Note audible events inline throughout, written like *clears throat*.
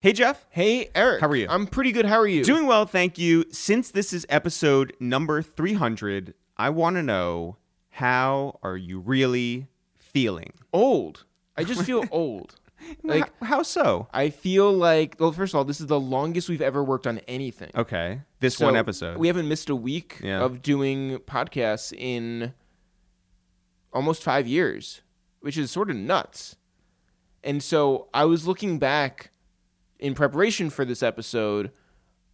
Hey, Jeff. Hey, Eric. How are you? I'm pretty good. How are you? Doing well, thank you. Since this is episode number 300, I want to know how are you really feeling? old. I just feel *laughs* old. *laughs* Like how, how so? I feel like well, first of all, this is the longest we've ever worked on anything. Okay, this So one episode. We haven't missed a week Yeah. of doing podcasts in almost five years, which is sort of nuts. And so I was looking back in preparation for this episode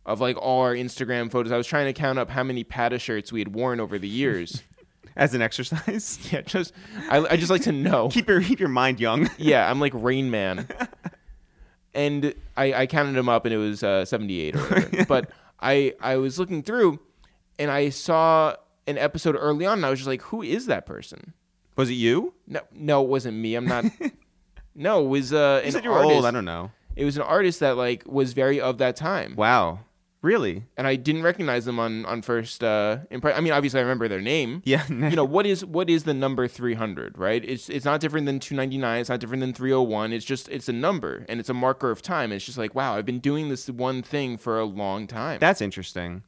of like all our Instagram photos. I was trying to count up how many Pata shirts we had worn over the years. *laughs* As an exercise, *laughs* yeah, just I, I just like to know. *laughs* keep your keep your mind young. Yeah, I'm like Rain Man. and I, I counted them up and it was uh, 78 or whatever. but I, I was looking through and I saw an episode early on and I was just like, who is that person? Was it you? No, no, it wasn't me. I'm not. no, it was uh, You an said you were artist. old. I don't know. It was an artist that like was very of that time, Wow, really? and I didn't recognize them on on first uh, impression. I mean, obviously I remember their name. *laughs* Yeah. you know what is what is the number 300 right it's it's not different than 299 it's not different than 301 it's just it's a number and it's a marker of time it's just like wow i've been doing this one thing for a long time That's interesting.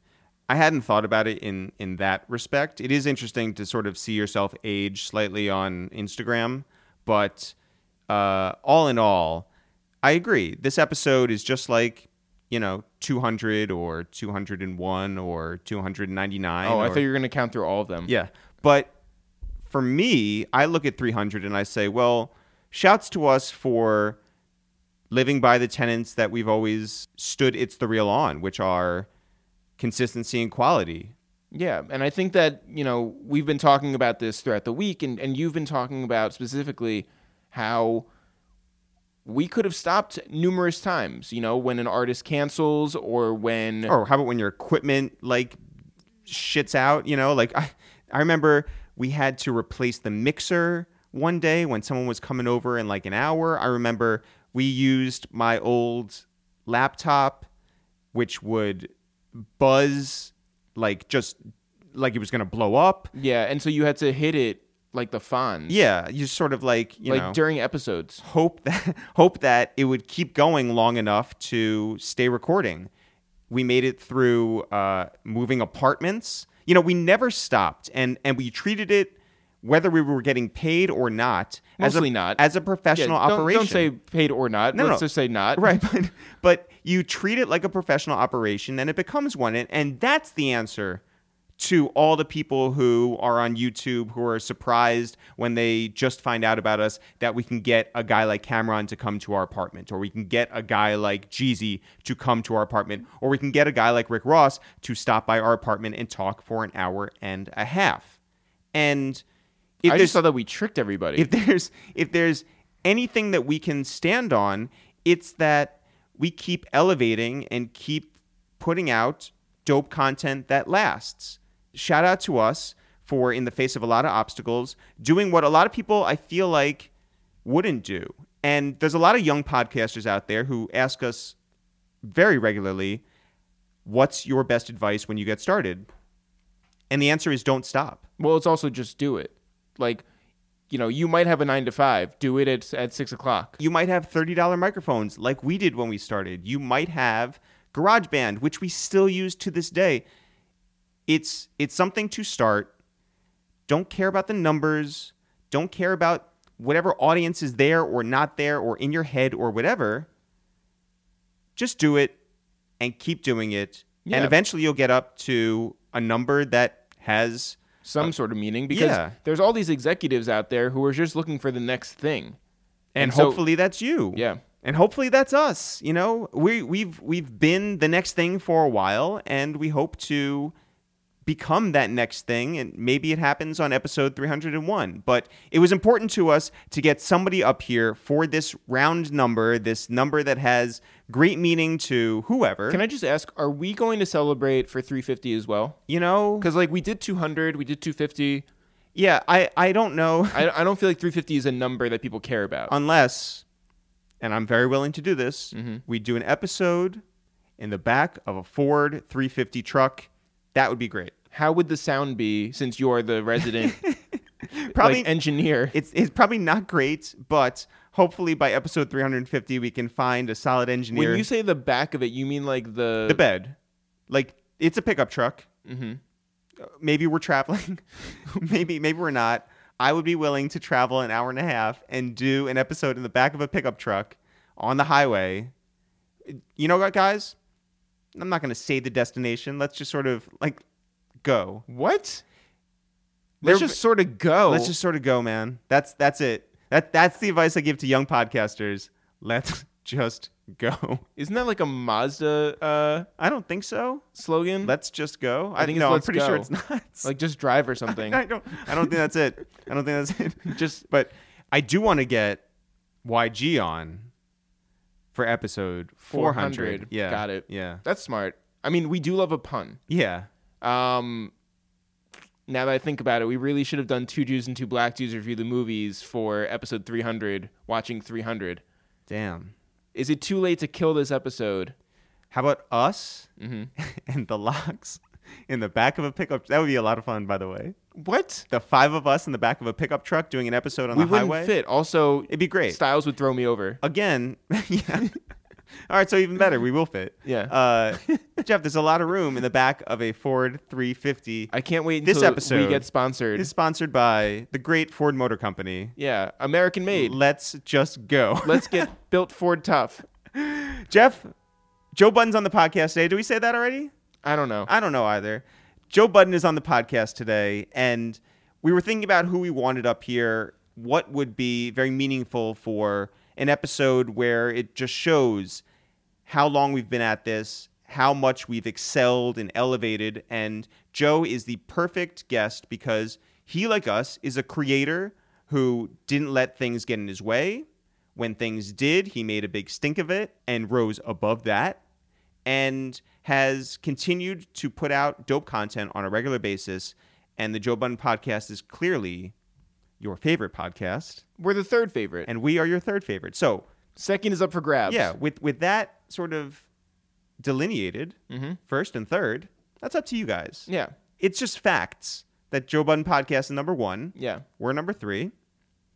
I hadn't thought about it in in that respect. It is interesting to sort of see yourself age slightly on Instagram, but uh, all in all, I agree. This episode is just like you know 200 or 201 or 299. oh i or- thought you were going to count through all of them yeah, but for me, I look at 300 and I say, well, shouts to us for living by the tenets that we've always stood it's the real on, which are consistency and quality. yeah and i think that you know we've been talking about this throughout the week and and you've been talking about specifically how we could have stopped numerous times you know when an artist cancels or when Or how about when your equipment like shits out, you know? Like I I remember we had to replace the mixer one day when someone was coming over in like an hour. I remember we used my old laptop which would buzz like just like it was going to blow up. yeah and so you had to hit it like the Fonz. Yeah, you sort of like, you like know, during episodes hope that *laughs* hope that it would keep going long enough to stay recording. We made it through uh, moving apartments. You know, we never stopped, and and we treated it whether we were getting paid or not. Mostly as a, not. as a professional Yeah, don't, operation. Don't say paid or not. No, Let's no. just say not. *laughs* right, but but you treat it like a professional operation, and it becomes one, and, and that's the answer to all the people who are on YouTube who are surprised when they just find out about us that we can get a guy like Cam'ron to come to our apartment, or we can get a guy like Jeezy to come to our apartment, or we can get a guy like Rick Ross to stop by our apartment and talk for an hour and a half. And if I just thought that we tricked everybody. if there's if there's anything that we can stand on, it's that we keep elevating and keep putting out dope content that lasts. Shout out to us for in the face of a lot of obstacles doing what a lot of people I feel like wouldn't do. And there's a lot of young podcasters out there who ask us very regularly, what's your best advice when you get started? And the answer is don't stop. well, it's also just do it. Like, you know, you might have a nine to five. Do it at at six o'clock. You might have $30 microphones like we did when we started. You might have GarageBand, which we still use to this day. It's it's something to start. Don't care about the numbers. Don't care about whatever audience is there or not there or in your head or whatever. Just do it and keep doing it. Yeah. And eventually you'll get up to a number that has Some sort of meaning because yeah. there's all these executives out there who are just looking for the next thing. and, so- hopefully that's you. Yeah. And hopefully that's us. You know, we we've we've been the next thing for a while, and we hope to become that next thing. And maybe it happens on episode 301. But it was important to us to get somebody up here for this round number, this number that has great meaning to whoever. Can I just ask, are we going to celebrate for 350 as well? you know, Because like we did 200, we did 250. yeah, I I don't know I, I don't feel like 350 is a number that people care about. unless, and I'm very willing to do this. Mm-hmm. We do an episode in the back of a Ford 350 truck. That would be great. How would the sound be since you're the resident *laughs* Probably like, engineer? it's it's probably not great, but hopefully by episode 350 we can find a solid engineer. When you say the back of it, you mean like the the bed, like it's a pickup truck. hmm maybe we're traveling. *laughs* Maybe maybe we're not. I would be willing to travel an hour and a half and do an episode in the back of a pickup truck on the highway. You know what guys? I'm not going to say the destination. Let's just sort of like go What? Let's just sort of go. let's just sort of go man that's that's it that that's the advice i give to young podcasters let's *laughs* just go Isn't that like a Mazda uh, i don't think so slogan? let's just go I think it's no i'm pretty sure it's not like just drive or something. *laughs* I don't. I don't think that's it. I don't think that's it. *laughs* Just, but I do want to get YG on for episode 400. 400. Yeah, Got it. Yeah, That's smart. I mean, we do love a pun. yeah. Um, now that I think about it, we really should have done two Jews and two black Jews review the movies for episode 300. Watching 300. Damn. Is it too late to kill this episode? How about us hmm *laughs* and the LOX in the back of a pickup? That would be a lot of fun, by the way. What? The five of us in the back of a pickup truck doing an episode on we the wouldn't fit. Also, It'd be great. Styles would throw me over. Again, *laughs* yeah. *laughs* All right, so even better, we will fit. Yeah. Uh, Jeff, there's a lot of room in the back of a Ford 350. I can't wait This until episode we get sponsored. is sponsored by the great Ford Motor Company. yeah, American made. Let's just go. *laughs* Let's get built Ford tough. Jeff, Joe Budden's on the podcast today. Do we say that already? I don't know. I don't know either. Joe Budden is on the podcast today, and we were thinking about who we wanted up here, what would be very meaningful for an episode where it just shows how long we've been at this, how much we've excelled and elevated. And Joe is the perfect guest because he, like us, is a creator who didn't let things get in his way. When things did, he made a big stink of it and rose above that and has continued to put out dope content on a regular basis. And the Joe Budden podcast is clearly your favorite podcast, We're the third favorite. and we are your third favorite. So, Second is up for grabs. yeah, with with that sort of delineated, Mm-hmm. first and third, that's up to you guys. Yeah. It's just facts that Joe Budden podcast is number one. Yeah. We're number three.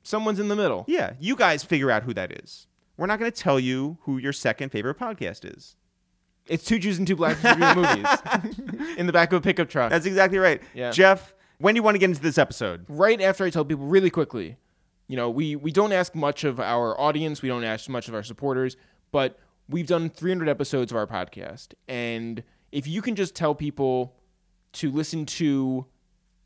Someone's in the middle. Yeah, you guys figure out who that is. We're not going to tell you who your second favorite podcast is. It's two Jews and two blacks reviewing *laughs* movies in the back of a pickup truck. That's exactly right. Yeah. Jeff, when do you want to get into this episode? right after I tell people really quickly, you know, we we don't ask much of our audience, we don't ask much of our supporters, but we've done 300 episodes of our podcast, and if you can just tell people to listen to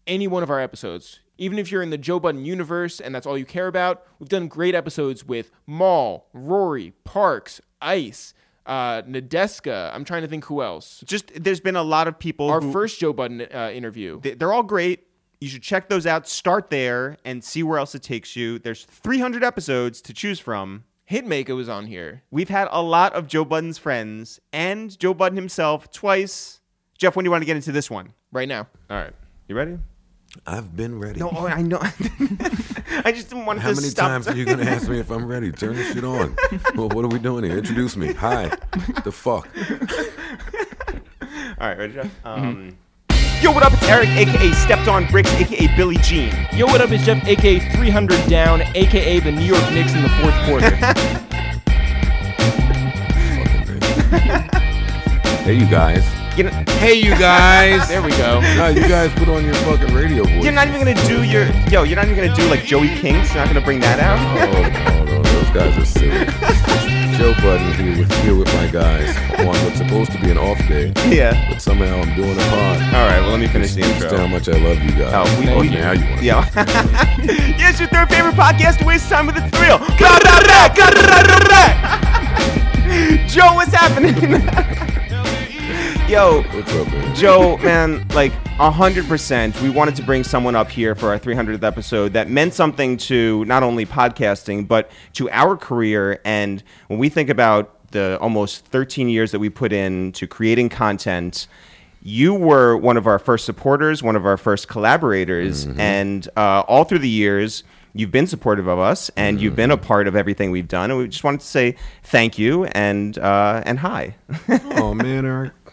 any one of our episodes, even if you're in the Joe Budden universe and that's all you care about, we've done great episodes with Mal, Rory, Parks, Ice, uh, Nadeska. I'm trying to think who else. Just there's been a lot of people Our who first Joe Budden uh, interview. they- they're all great. You should check those out. Start there and see where else it takes you. There's 300 episodes to choose from. Hitmaker was on here. We've had a lot of Joe Budden's friends and Joe Budden himself twice. Jeff, when do you want to get into this one? Right now. All right. You ready? I've been ready. No, oh, I know. *laughs* I just didn't want How to How many stop. times are you gonna ask me if I'm ready? Turn this shit on. *laughs* well, what are we doing here? Introduce me. Hi. The fuck. *laughs* All right, ready, Jeff? Um, Yo, what up? It's Eric, aka Stepped on Bricks, aka Billy Jean. Yo, what up? It's Jeff, aka 300 Down, aka the New York Knicks in the fourth quarter. Fucking *laughs* hey, you guys. You know, Hey, you guys. *laughs* there we go. No, you guys put on your fucking radio voice. you're not even gonna do your yo. You're not even gonna do like Joey Kinks. You're not gonna bring that out. Oh, no, no, those guys are silly. *laughs* Joe Budden here with here with my guys on what's supposed to be an off day, yeah. but somehow I'm doing a pod. All right. Well, let me finish the Speaks to how much I love you guys. Oh, we- oh, we- now you want to Yeah. *laughs* yes, your third favorite podcast to waste time with a thrill. Joe, what's happening? Yo, up. Joe, man, like hundred percent. We wanted to bring someone up here for our 300th episode that meant something to not only podcasting but to our career. And when we think about the almost 13 years that we put into creating content, you were one of our first supporters, one of our first collaborators, and uh, all through the years. You've been supportive of us, and you've been a part of everything we've done, and we just wanted to say thank you and uh, and hi. Oh man, Eric.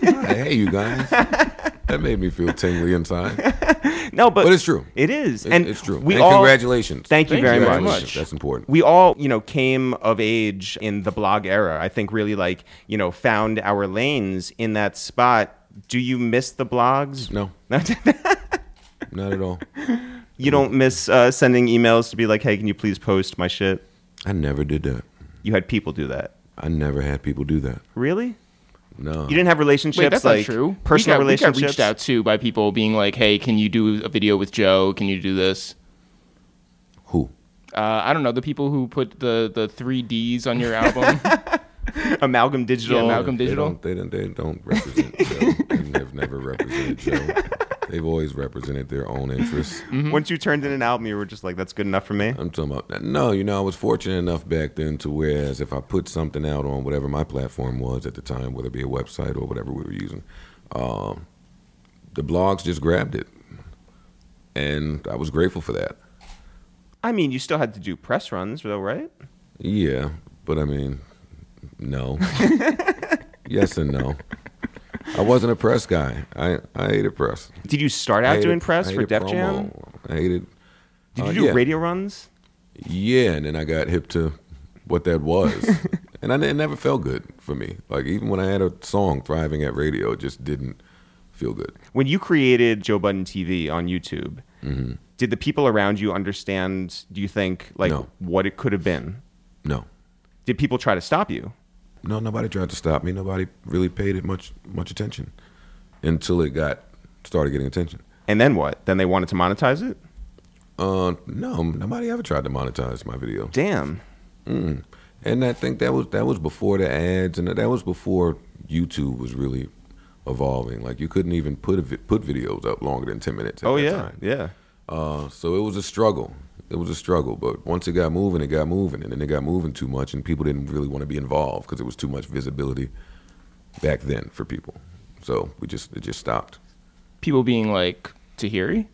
Hey, you guys. that made me feel tingly inside. *laughs* no, but, But it's true. It is, It- and it's true. We and all congratulations. Thank you Thank very you much. much. That's important. we all you know came of age in the blog era i think really like you know found our lanes in that spot do you miss the blogs No, *laughs* not at all. you don't miss uh, sending emails to be like hey can you please post my shit I never did that. you had people do that I never had people do that. really No. you didn't have relationships Wait, that's like not true. personal we got, relationships We got reached out to by people being like, "Hey, can you do a video with Joe? Can you do this?" Who? Uh, I don't know the people who put the the three Ds on your album. *laughs* *laughs* amalgam digital Yeah, Malcolm They Digital. don't, they don't, they don't represent Joe. they've never represented Joe. They've always represented their own interests. *laughs* once you turned in an album you were just like that's good enough for me I'm talking about no. You know, I was fortunate enough back then to whereas if I put something out on whatever my platform was at the time, whether it be a website or whatever we were using, um, the blogs just grabbed it, and I was grateful for that. i mean you still had to do press runs though right Yeah, but I mean, no. *laughs* yes and no. I wasn't a press guy. I I hated press. did you start out hated- doing press for def promo. jam I hated. did uh, you do yeah. radio runs Yeah, and then I got hip to what that was, *laughs* and I, it never felt good for me. Like even when I had a song thriving at radio, it just didn't feel good. when you created Joe Budden TV on YouTube, Mm-hmm. did the people around you understand? Do you think like No. what it could have been? No, Did people try to stop you? No, nobody tried to stop me. Nobody really paid it much much attention until it got started getting attention. And then what? Then they wanted to monetize it? Uh, no, nobody ever tried to monetize my video. Damn. Mm. And I think that was that was before the ads, and that was before YouTube was really evolving. Like you couldn't even put a, vi- put videos up longer than ten minutes. At Oh yeah, time. yeah. Uh, so it was a struggle. It was a struggle, but once it got moving, it got moving, and then it got moving too much, and people didn't really want to be involved because it was too much visibility back then for people. So we just it just stopped. people being like Tahiry.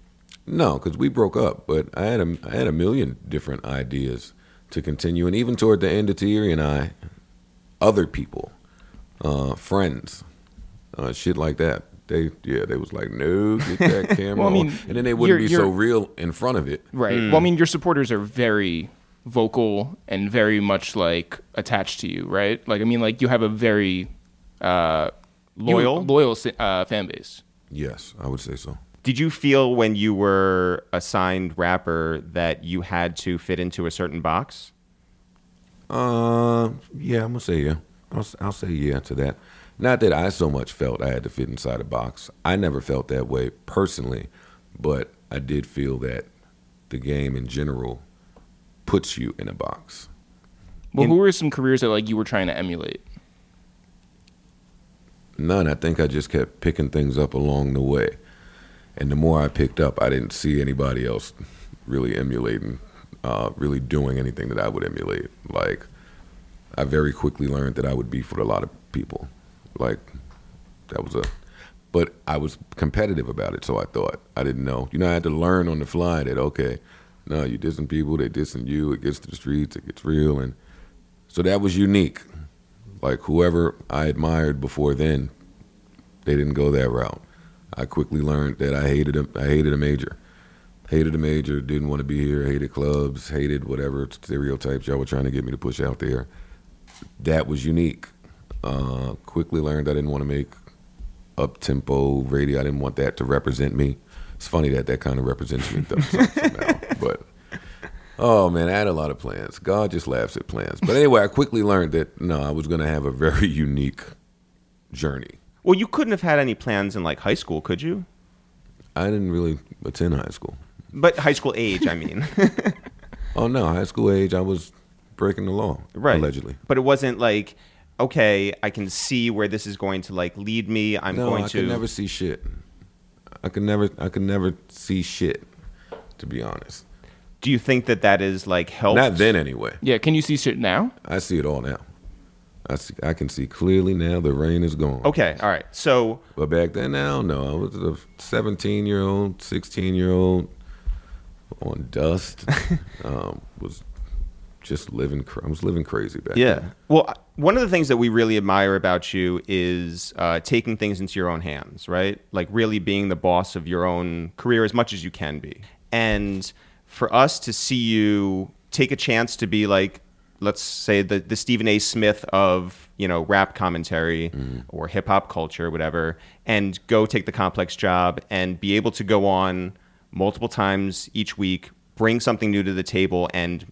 No, because we broke up. But I had a I had a million different ideas to continue, and even toward the end of Tahiry and I, other people, uh, friends, uh, shit like that. They yeah, they was like, no, get that *laughs* camera. Well, I mean, on. and then they wouldn't you're- be so you're- real in front of it. Right. Well, I mean, your supporters are very vocal and very much like attached to you, right? Like, I mean, like you have a very uh, you- Loyal? loyal uh, fan base. Yes, I would say so. Did you feel when you were a signed rapper that you had to fit into a certain box? Uh, yeah, I'm gonna say yeah. I'll, I'll say yeah to that. Not that I so much felt I had to fit inside a box. I never felt that way personally, but I did feel that the game in general puts you in a box. Well, In- who were some careers that like you were trying to emulate? None. I think I just kept picking things up along the way, and the more I picked up, I didn't see anybody else really emulating, uh, really doing anything that I would emulate. Like, I very quickly learned that I would be for a lot of people. Like, that was a, but I was competitive about it, so I thought I didn't know. You know, I had to learn on the fly that okay, no, you dissing people, they dissing you. It gets to the streets, it gets real, and so that was unique. Like whoever I admired before then, they didn't go that route. I quickly learned that I hated a, I hated a major, hated a major, didn't want to be here, hated clubs, hated whatever stereotypes y'all were trying to get me to push out there. That was unique. Uh, quickly learned I didn't want to make up tempo radio. I didn't want that to represent me. It's funny that that kind of represents me though, somehow, *laughs* but. Oh man, I had a lot of plans. God just laughs at plans. But anyway, I quickly learned that no, I was going to have a very *laughs* unique journey. Well, you couldn't have had any plans in like high school, could you? I didn't really attend high school. But high school age, I mean. *laughs* Oh no, high school age, I was breaking the law, right. Allegedly. But it wasn't like, okay, I can see where this is going to like lead me. I'm no, going I to could never see shit. I can never, I can never see shit. To be honest, Do you think that that is like helped? not then anyway. Yeah, can you see shit now? I see it all now. I see, I can see clearly now. The rain is gone. Okay, all right. So But back then, now, no, I was a 17 year old, 16 year old on dust. *laughs* um, was just living. I was living crazy back yeah. then. Well, one of the things that we really admire about you is uh, taking things into your own hands, right? Like really being the boss of your own career as much as you can be. And for us to see you take a chance to be like, let's say the the Stephen A. Smith of you know rap commentary or hip hop culture, whatever, and go take the complex job and be able to go on multiple times each week, bring something new to the table, and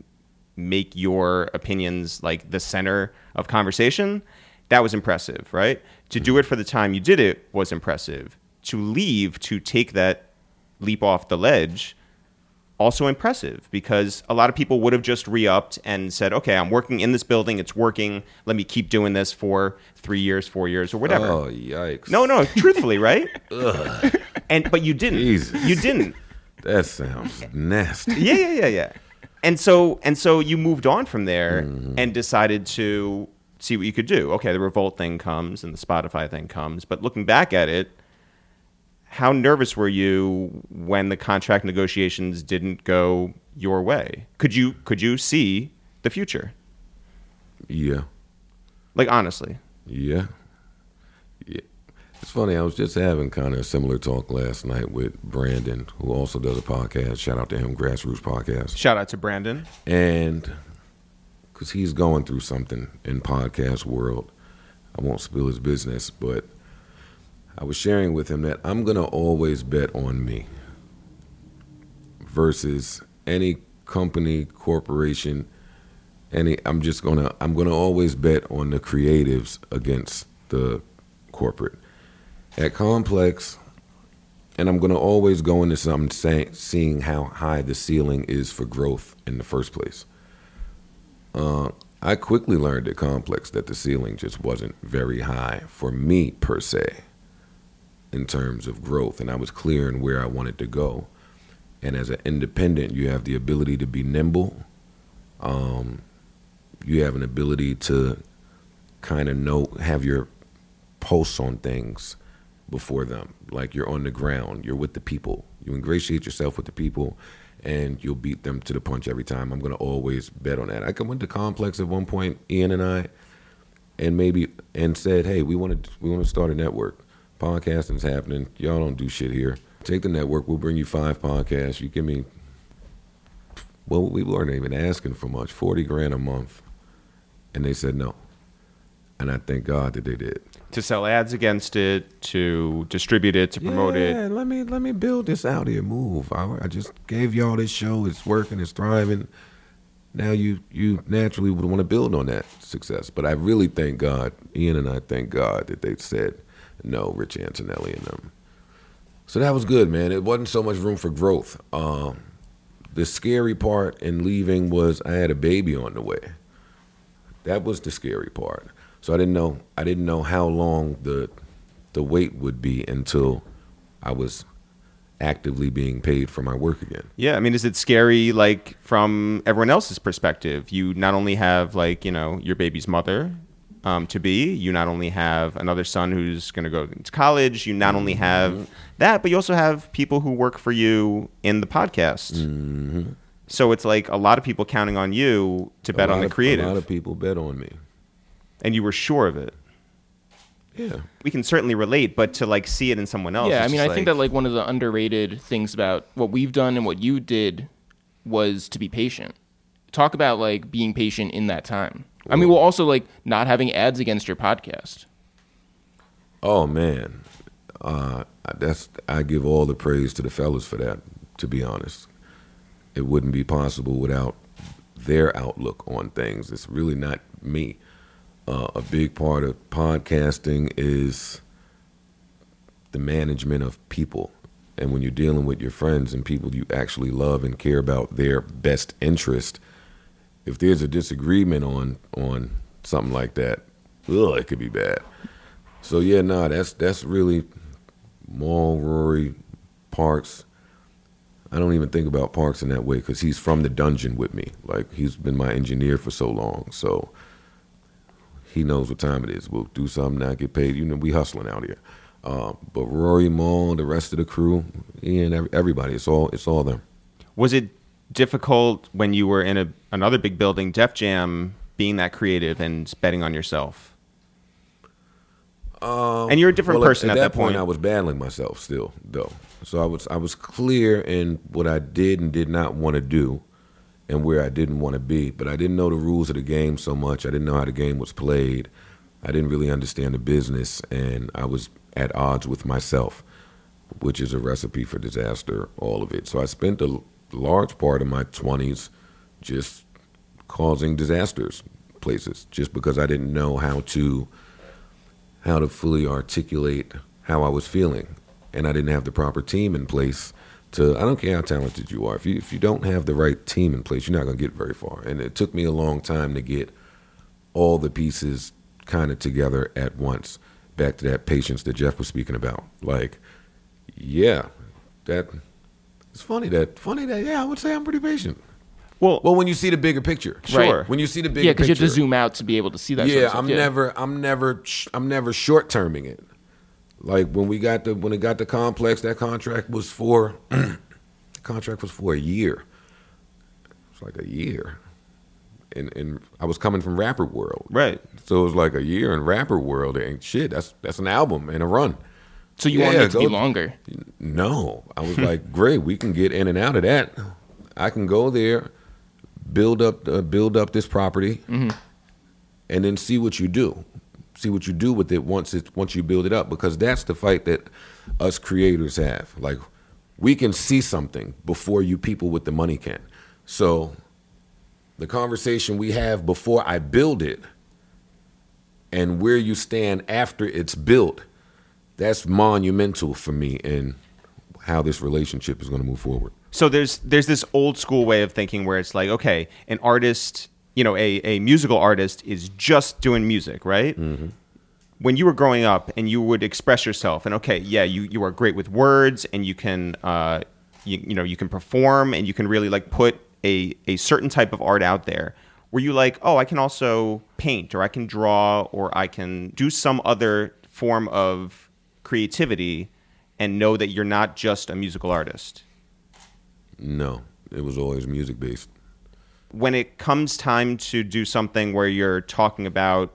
make your opinions like the center of conversation, that was impressive, right? To do mm-hmm. it for the time you did it was impressive. To leave, to take that leap off the ledge, also impressive because a lot of people would have just re-upped and said, "Okay, I'm working in this building. It's working. Let me keep doing this for three years, four years, or whatever." Oh yikes! No, no, truthfully, right? *laughs* and but you didn't. Jesus. You didn't. that sounds nasty. Yeah, yeah, yeah, yeah. And so and so you moved on from there mm-hmm. and decided to see what you could do. Okay, the revolt thing comes and the Spotify thing comes, but looking back at it, how nervous were you when the contract negotiations didn't go your way? Could you could you see the future? Yeah, Like honestly. yeah, yeah. It's funny. I was just having kind of a similar talk last night with Brandon, who also does a podcast. Shout out to him, Grassroots Podcast. Shout out to Brandon. and because he's going through something in podcast world i won't spill his business but i was sharing with him that i'm going to always bet on me versus any company corporation any i'm just going to i'm going to always bet on the creatives against the corporate at complex and i'm going to always go into something seeing how high the ceiling is for growth in the first place uh, I quickly learned at Complex that the ceiling just wasn't very high for me per se in terms of growth, and I was clear in where I wanted to go. And as an independent, you have the ability to be nimble. Um, you have an ability to kind of know, have your pulse on things before them. Like you're on the ground, you're with the people. You ingratiate yourself with the people, and you'll beat them to the punch every time. I'm to always bet on that. I went to Complex at one point, Ian and I, and maybe and said, "Hey, we want to we want to start a network. Podcasting's happening. Y'all don't do shit here. Take the network. We'll bring you five podcasts. You give me." Well, we weren't even asking for much, forty grand a month, and they said no. And I thank God that they did. To sell ads against it, to distribute it, to promote yeah, it. let me let me build this out here. Move. I, I just gave y'all this show. It's working. It's thriving. Now you you naturally would want to build on that success. But I really thank God, Ian and I thank God that they said no, Rich Antonelli and them. So that was good, man. It wasn't so much room for growth. Um, the scary part in leaving was I had a baby on the way. That was the scary part. So I didn't know I didn't know how long the the wait would be until I was actively being paid for my work again. Yeah, I mean, is it scary like from everyone else's perspective? You not only have like you know your baby's mother um, to be, you not only have another son who's going to go to college, you not only have that, but you also have people who work for you in the podcast. Mm-hmm. So it's like a lot of people counting on you to bet on the of- creative, A lot of people bet on me. And you were sure of it. Yeah. We can certainly relate, but to like see it in someone else. yeah, I mean, I just think that like one of the underrated things about what we've done and what you did was to be patient. Talk about like being patient in that time. I mean, well, also like not having ads against your podcast. Oh man, uh, that's I give all the praise to the fellas for that. To be honest, it wouldn't be possible without their outlook on things. It's really not me. Uh, a big part of podcasting is the management of people, and when you're dealing with your friends and people you actually love and care about their best interest, if there's a disagreement on on something like that, ugh, it could be bad. So yeah, nah, that's that's really Mal, Rory, Parks. I don't even think about Parks in that way because he's from the dungeon with me. Like he's been my engineer for so long, so he knows what time it is. We'll do something now, get paid. You know, we hustling out here. Uh, but Rory, Mal, the rest of the crew, every- everybody, it's all it's all them. Was it difficult when you were in a, another big building, Def Jam, being that creative and betting on yourself? and you're a different Um, Well, person at, that point. I was battling myself still, though. So I was I was clear in what I did and did not want to do, and where I didn't want to be. But I didn't know the rules of the game so much. I didn't know how the game was played. I didn't really understand the business, and I was at odds with myself, which is a recipe for disaster. All of it. So I spent a large part of my twenties just causing disasters places, just because I didn't know how to how to fully articulate how I was feeling, and I didn't have the proper team in place. To I don't care how talented you are, if you if you don't have the right team in place, you're not going to get very far. And it took me a long time to get all the pieces kind of together at once. Back to that patience that Jeff was speaking about. Like, yeah, that it's funny that funny that yeah, I would say I'm pretty patient. well, Well, when you see the bigger picture, Sure. When you see the bigger Yeah, because you have to zoom out to be able to see that. sort Yeah, of. I'm never, I'm never, sh- I'm never short terming it. Like when we got the when it got the complex, that contract was for, *clears throat* contract was for a year. It's like a year, and and I was coming from rapper world, right. so it was like a year in rapper world. And shit, that's that's an album and a run. So you Yeah, wanted it to be go- longer. No, I was like, *laughs* great, we can get in and out of that. I can go there, build up, uh, build up this property, and then see what you do. See what you do with it once it once you build it up, because that's the fight that us creators have. Like, we can see something before you people with the money can. So, the conversation we have before I build it, and where you stand after it's built that's monumental for me in how this relationship is going to move forward. So there's there's this old school way of thinking where it's like, okay, an artist, you know, a, a musical artist is just doing music, right? When you were growing up and you would express yourself, and okay, yeah, you, you are great with words, and you can, uh, you, you know, you can perform, and you can really like put a a certain type of art out there. Were you like, oh, I can also paint, or I can draw, or I can do some other form of creativity, and know that you're not just a musical artist? No, it was always music based. When it comes time to do something where you're talking about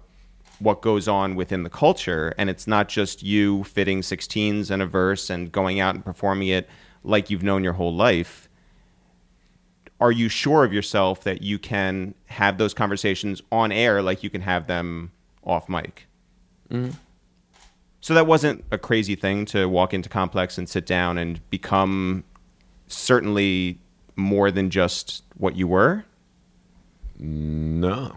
what goes on within the culture and it's not just you fitting 16s in a verse and going out and performing it like you've known your whole life are you sure of yourself that you can have those conversations on air like you can have them off mic? Mm-hmm. So that wasn't a crazy thing to walk into complex and sit down and become certainly more than just what you were No,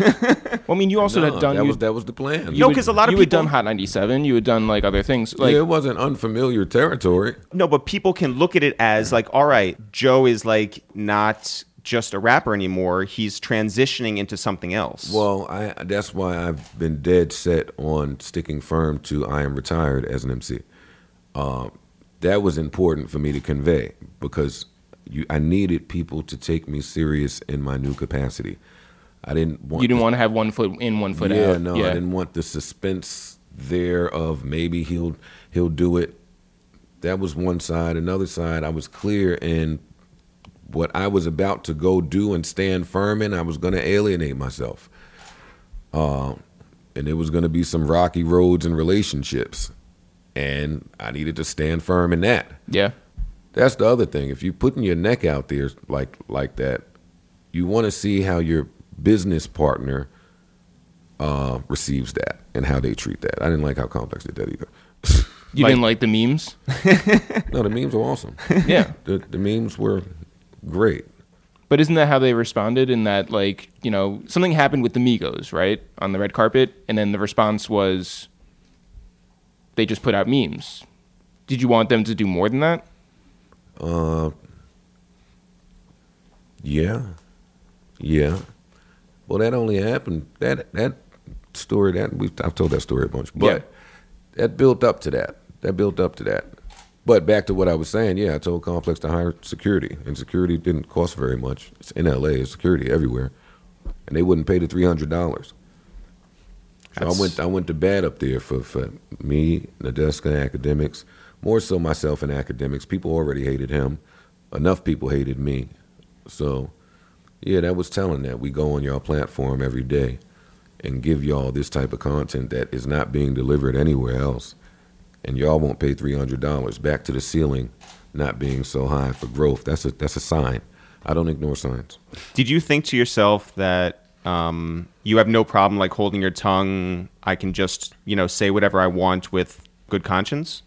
Well, I mean, you also *laughs* No, had done that you, was that was the plan. you No, 'cause a lot of you had done Hot 97. You had done like other things. Like yeah, it wasn't unfamiliar territory. No, but people can look at it as like, all right, Joe is like not just a rapper anymore. He's transitioning into something else. Well, I that's why I've been dead set on sticking firm to I am retired as an MC. Uh, that was important for me to convey because you, I needed people to take me serious in my new capacity. I didn't want you didn't the- want to have one foot in, one foot out. yeah, out. no, I didn't want the suspense there of maybe he'll he'll do it. That was one side. Another side, I was clear in what I was about to go do and stand firm in. I was going to alienate myself, uh, and it was going to be some rocky roads and relationships, and I needed to stand firm in that. Yeah. That's the other thing. If you're putting your neck out there like like that, you want to see how your business partner uh, receives that and how they treat that. I didn't like how Complex did that either. *laughs* You Like- didn't like the memes? *laughs* no, the memes were awesome. *laughs* yeah. The, the memes were great. But isn't that how they responded? In that, like, you know, something happened with the Migos, right, on the red carpet, and then the response was they just put out memes. Did you want them to do more than that? Uh, yeah, yeah. Well, that only happened. That that story that we I've told that story a bunch, but Yeah. that built up to that. That built up to that. But back to what I was saying, yeah, I told Complex to hire security, and security didn't cost very much. It's in LA, it's security everywhere, and they wouldn't pay the three hundred dollars. So I went I went to bat up there for, for me, Nadeska, Akademiks, more so myself in Akademiks. People already hated him. Enough people hated me. So Yeah, that was telling that we go on your platform every day and give y'all this type of content that is not being delivered anywhere else. And y'all won't pay three hundred dollars back to the ceiling not being so high for growth. That's a that's a sign. I don't ignore signs. Did you think to yourself that um, you have no problem like holding your tongue? I can just you know say whatever I want with good conscience.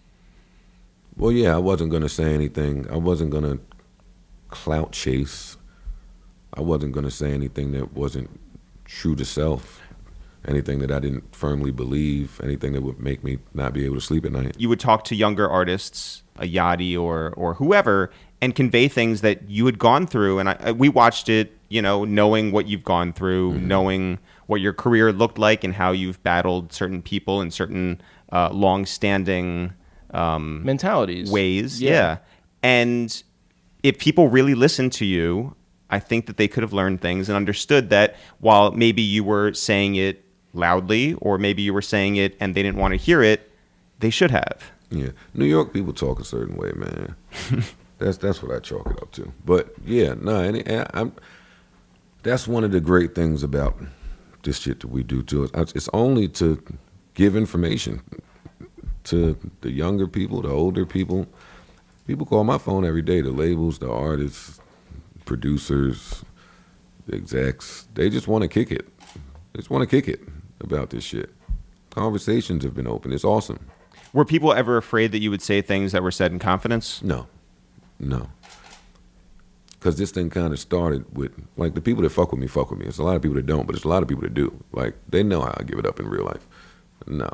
Well, yeah, I wasn't gonna say anything. I wasn't gonna clout chase. I wasn't gonna say anything that wasn't true to self. Anything that I didn't firmly believe. Anything that would make me not be able to sleep at night. You would talk to younger artists, a Yachty or or whoever, and convey things that you had gone through. And I, we watched it, you know, knowing what you've gone through, Mm-hmm. knowing what your career looked like, and how you've battled certain people and certain uh, long-standing um, Mentalities. ways. Yeah. And if people really listened to you, I think that they could have learned things and understood that while maybe you were saying it loudly or maybe you were saying it and they didn't want to hear it, they should have. Yeah, New York people talk a certain way, man. *laughs* that's that's what I chalk it up to. But yeah, no, and, and I'm. That's one of the great things about this shit that we do too. It's, it's only to give information to the younger people, the older people. People call my phone every day. The labels, the artists, producers, the execs. They just want to kick it. They just want to kick it about this shit. Conversations have been open. It's awesome. Were people ever afraid that you would say things that were said in confidence? No, no. Because this thing kind of started with like the people that fuck with me fuck with me. It's a lot of people that don't, but it's a lot of people that do. Like they know how I give it up in real life. No,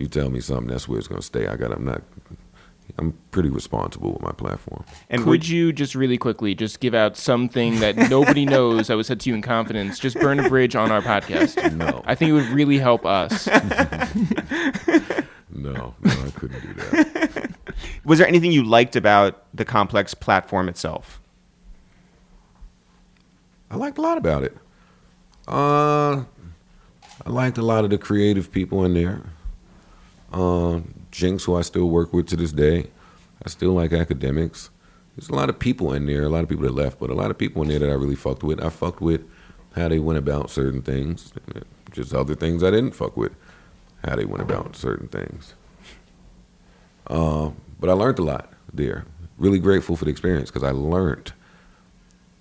you tell me something, that's where it's gonna stay. I got. I'm not. I'm pretty responsible with my platform. And Could would you just really quickly just give out something that *laughs* nobody knows that was said to you in confidence? Just burn a bridge on our podcast. No, I think it would really help us. *laughs* no, no, I couldn't do that. was there anything you liked about the complex platform itself? I liked a lot about it. Uh, I liked a lot of the creative people in there. Uh, Jinx, who I still work with to this day. I still like Akademiks. There's a lot of people in there, a lot of people that left, but a lot of people in there that I really fucked with. I fucked with how they went about certain things, just other things I didn't fuck with, how they went about certain things. Uh, but I learned a lot there. Really grateful for the experience because I learned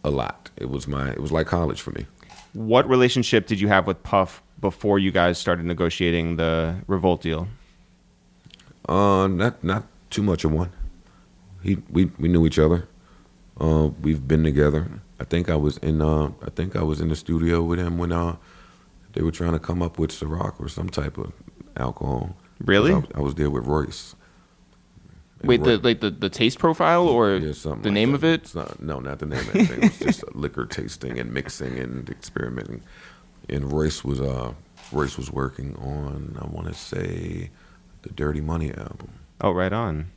a lot. It was my it was like college for me. What relationship did you have with Puff before you guys started negotiating the Revolt deal? Uh, not not too much of one. He we we knew each other. Uh, we've been together. I think I was in uh I think I was in the studio with him when uh they were trying to come up with Ciroc or some type of alcohol. Really? I, I was there with Royce. And Wait, the like the, the taste profile or yeah, the like name that. of it? Not, no, not the name of anything. It was just liquor tasting and mixing and experimenting. And Royce was uh Royce was working on I want to say the Dirty Money album. Oh, right on.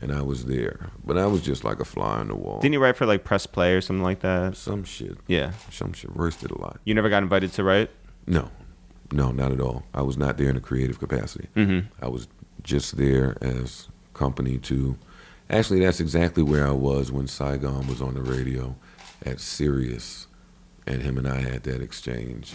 and I was there. But I was just like a fly on the wall. Didn't you write for like Press Play or something like that? Some shit. Yeah. Some shit. Did a lot. You never got invited to write? No, no, not at all. I was not there in a creative capacity. Mm-hmm. I was just there as company to. Actually, that's exactly where I was when Saigon was on the radio at Sirius, and him and I had that exchange.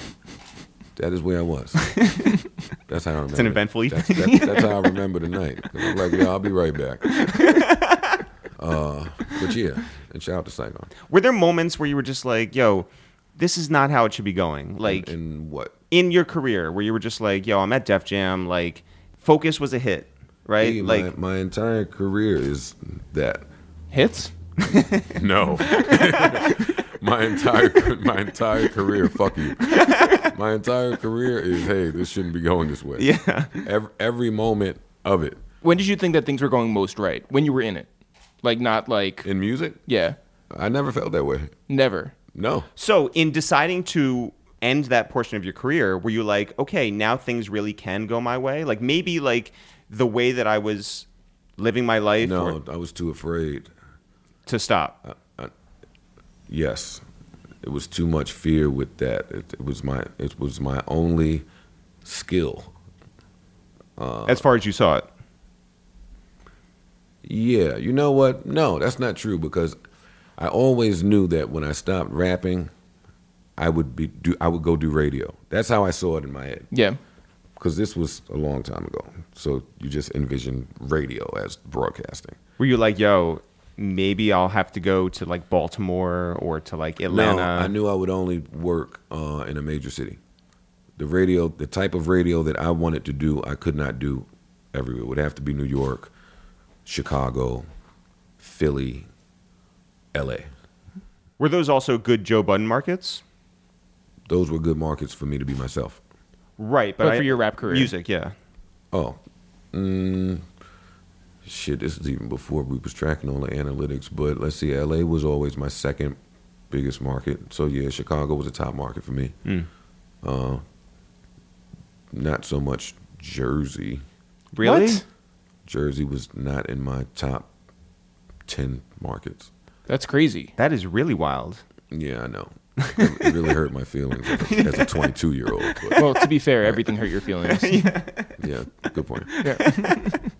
That is where I was. *laughs* that's how I remember. It's an eventful evening. that's, that's how I remember the night. I'm like, yeah, I'll be right back. *laughs* Uh, but yeah, and shout out to Saigon. Were there moments where you were just like, yo, this is not how it should be going? Like in, and what? in your career where you were just like, yo, I'm at Def Jam, like Focus was a hit, right? Hey, like my, my entire career is that. Hits? *laughs* No. My entire my entire career, fuck you. My entire career is hey, this shouldn't be going this way. yeah. Every, every moment of it When did you think that things were going most right? When you were in it? Like not like in music, yeah, I never felt that way. never. No. So, in deciding to end that portion of your career, were you like, okay, now things really can go my way? Like maybe like the way that I was living my life No, or I was too afraid. to stop. Yes. It was too much fear with that. It, it was my it was my only skill. Uh, as far as you saw it. Yeah, you know what? No, that's not true because I always knew that when I stopped rapping, I would be do I would go do radio. That's how I saw it in my head. Yeah. Because this was a long time ago. So you just envision radio as broadcasting. Were you like, yo, maybe I'll have to go to like Baltimore or to like Atlanta? No, I knew I would only work uh, in a major city. The radio, the type of radio that I wanted to do, I could not do everywhere. It would have to be New York, Chicago, Philly, L.A. Were those also good Joe Budden markets? Those were good markets for me to be myself. Right, but, But I- for your rap career. music, yeah. Oh, mm, shit! This is even before we was tracking all the analytics. But let's see, L.A. was always my second biggest market. So yeah, Chicago was a top market for me. Mm. Uh, not so much Jersey. Really? What? Jersey was not in my top ten markets. That's crazy. That is really wild. Yeah, I know. It, it really hurt my feelings as a, *laughs* 22 year old. Well, to be fair, everything hurt your feelings. *laughs* yeah, good point. *laughs*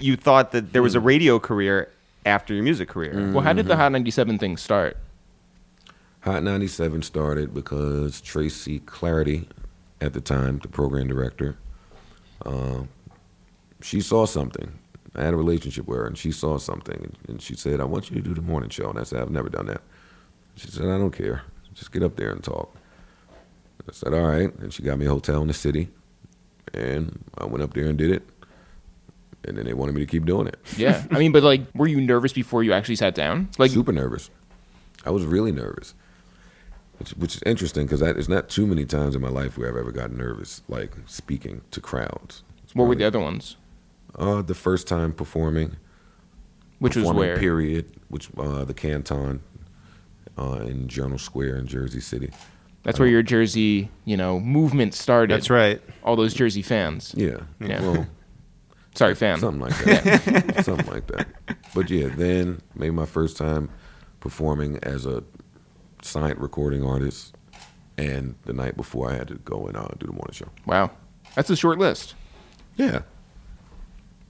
You thought that there was Hmm. a radio career after your music career. Well, how did the Hot 97 thing start? Hot 97 started because Tracy Cloherty, at the time, the program director, uh, she saw something. I had a relationship with her, and she saw something, and she said, "I want you to do the morning show." And I said, "I've never done that." She said, "I don't care. Just get up there and talk." I said, "All right." And she got me a hotel in the city, and I went up there and did it. And then they wanted me to keep doing it. Yeah. I mean, but like, were you nervous before you actually sat down? Like, super nervous. I was really nervous, which, which is interesting because there's not too many times in my life where I've ever gotten nervous, like speaking to crowds. It's what were the other ones? Uh, the first time performing, Which was performing where? Period, which uh, the Canton uh, in Journal Square in Jersey City. That's where your Jersey, you know, movement started. That's right. All those Jersey fans. Yeah, Yeah. well, *laughs* Sorry, fan. something like that, *laughs* something like that. But yeah, then made my first time performing as a signed recording artist, and the night before I had to go and uh, do the morning show. Wow. That's a short list. Yeah.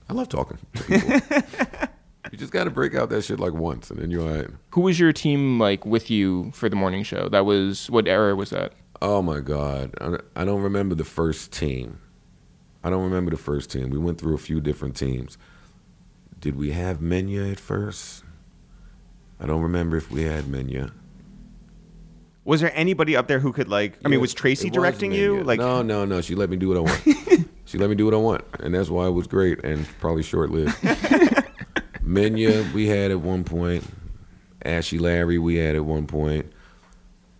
I love talking to people. *laughs* you just got to break out that shit like once, and then you're all right. Who was your team like with you for the morning show? That was what era was that? Oh my God. I, I don't remember the first team. I don't remember the first team. We went through a few different teams. Did we have Menya at first? I don't remember if we had Menya. Was there anybody up there who could like? I mean, was Tracy it was directing you? Like, no, no, no. She let me do what I want. *laughs* she let me do what I want, and that's why it was great and probably short lived. *laughs* Menya, we had at one point. Ashy Larry, we had at one point.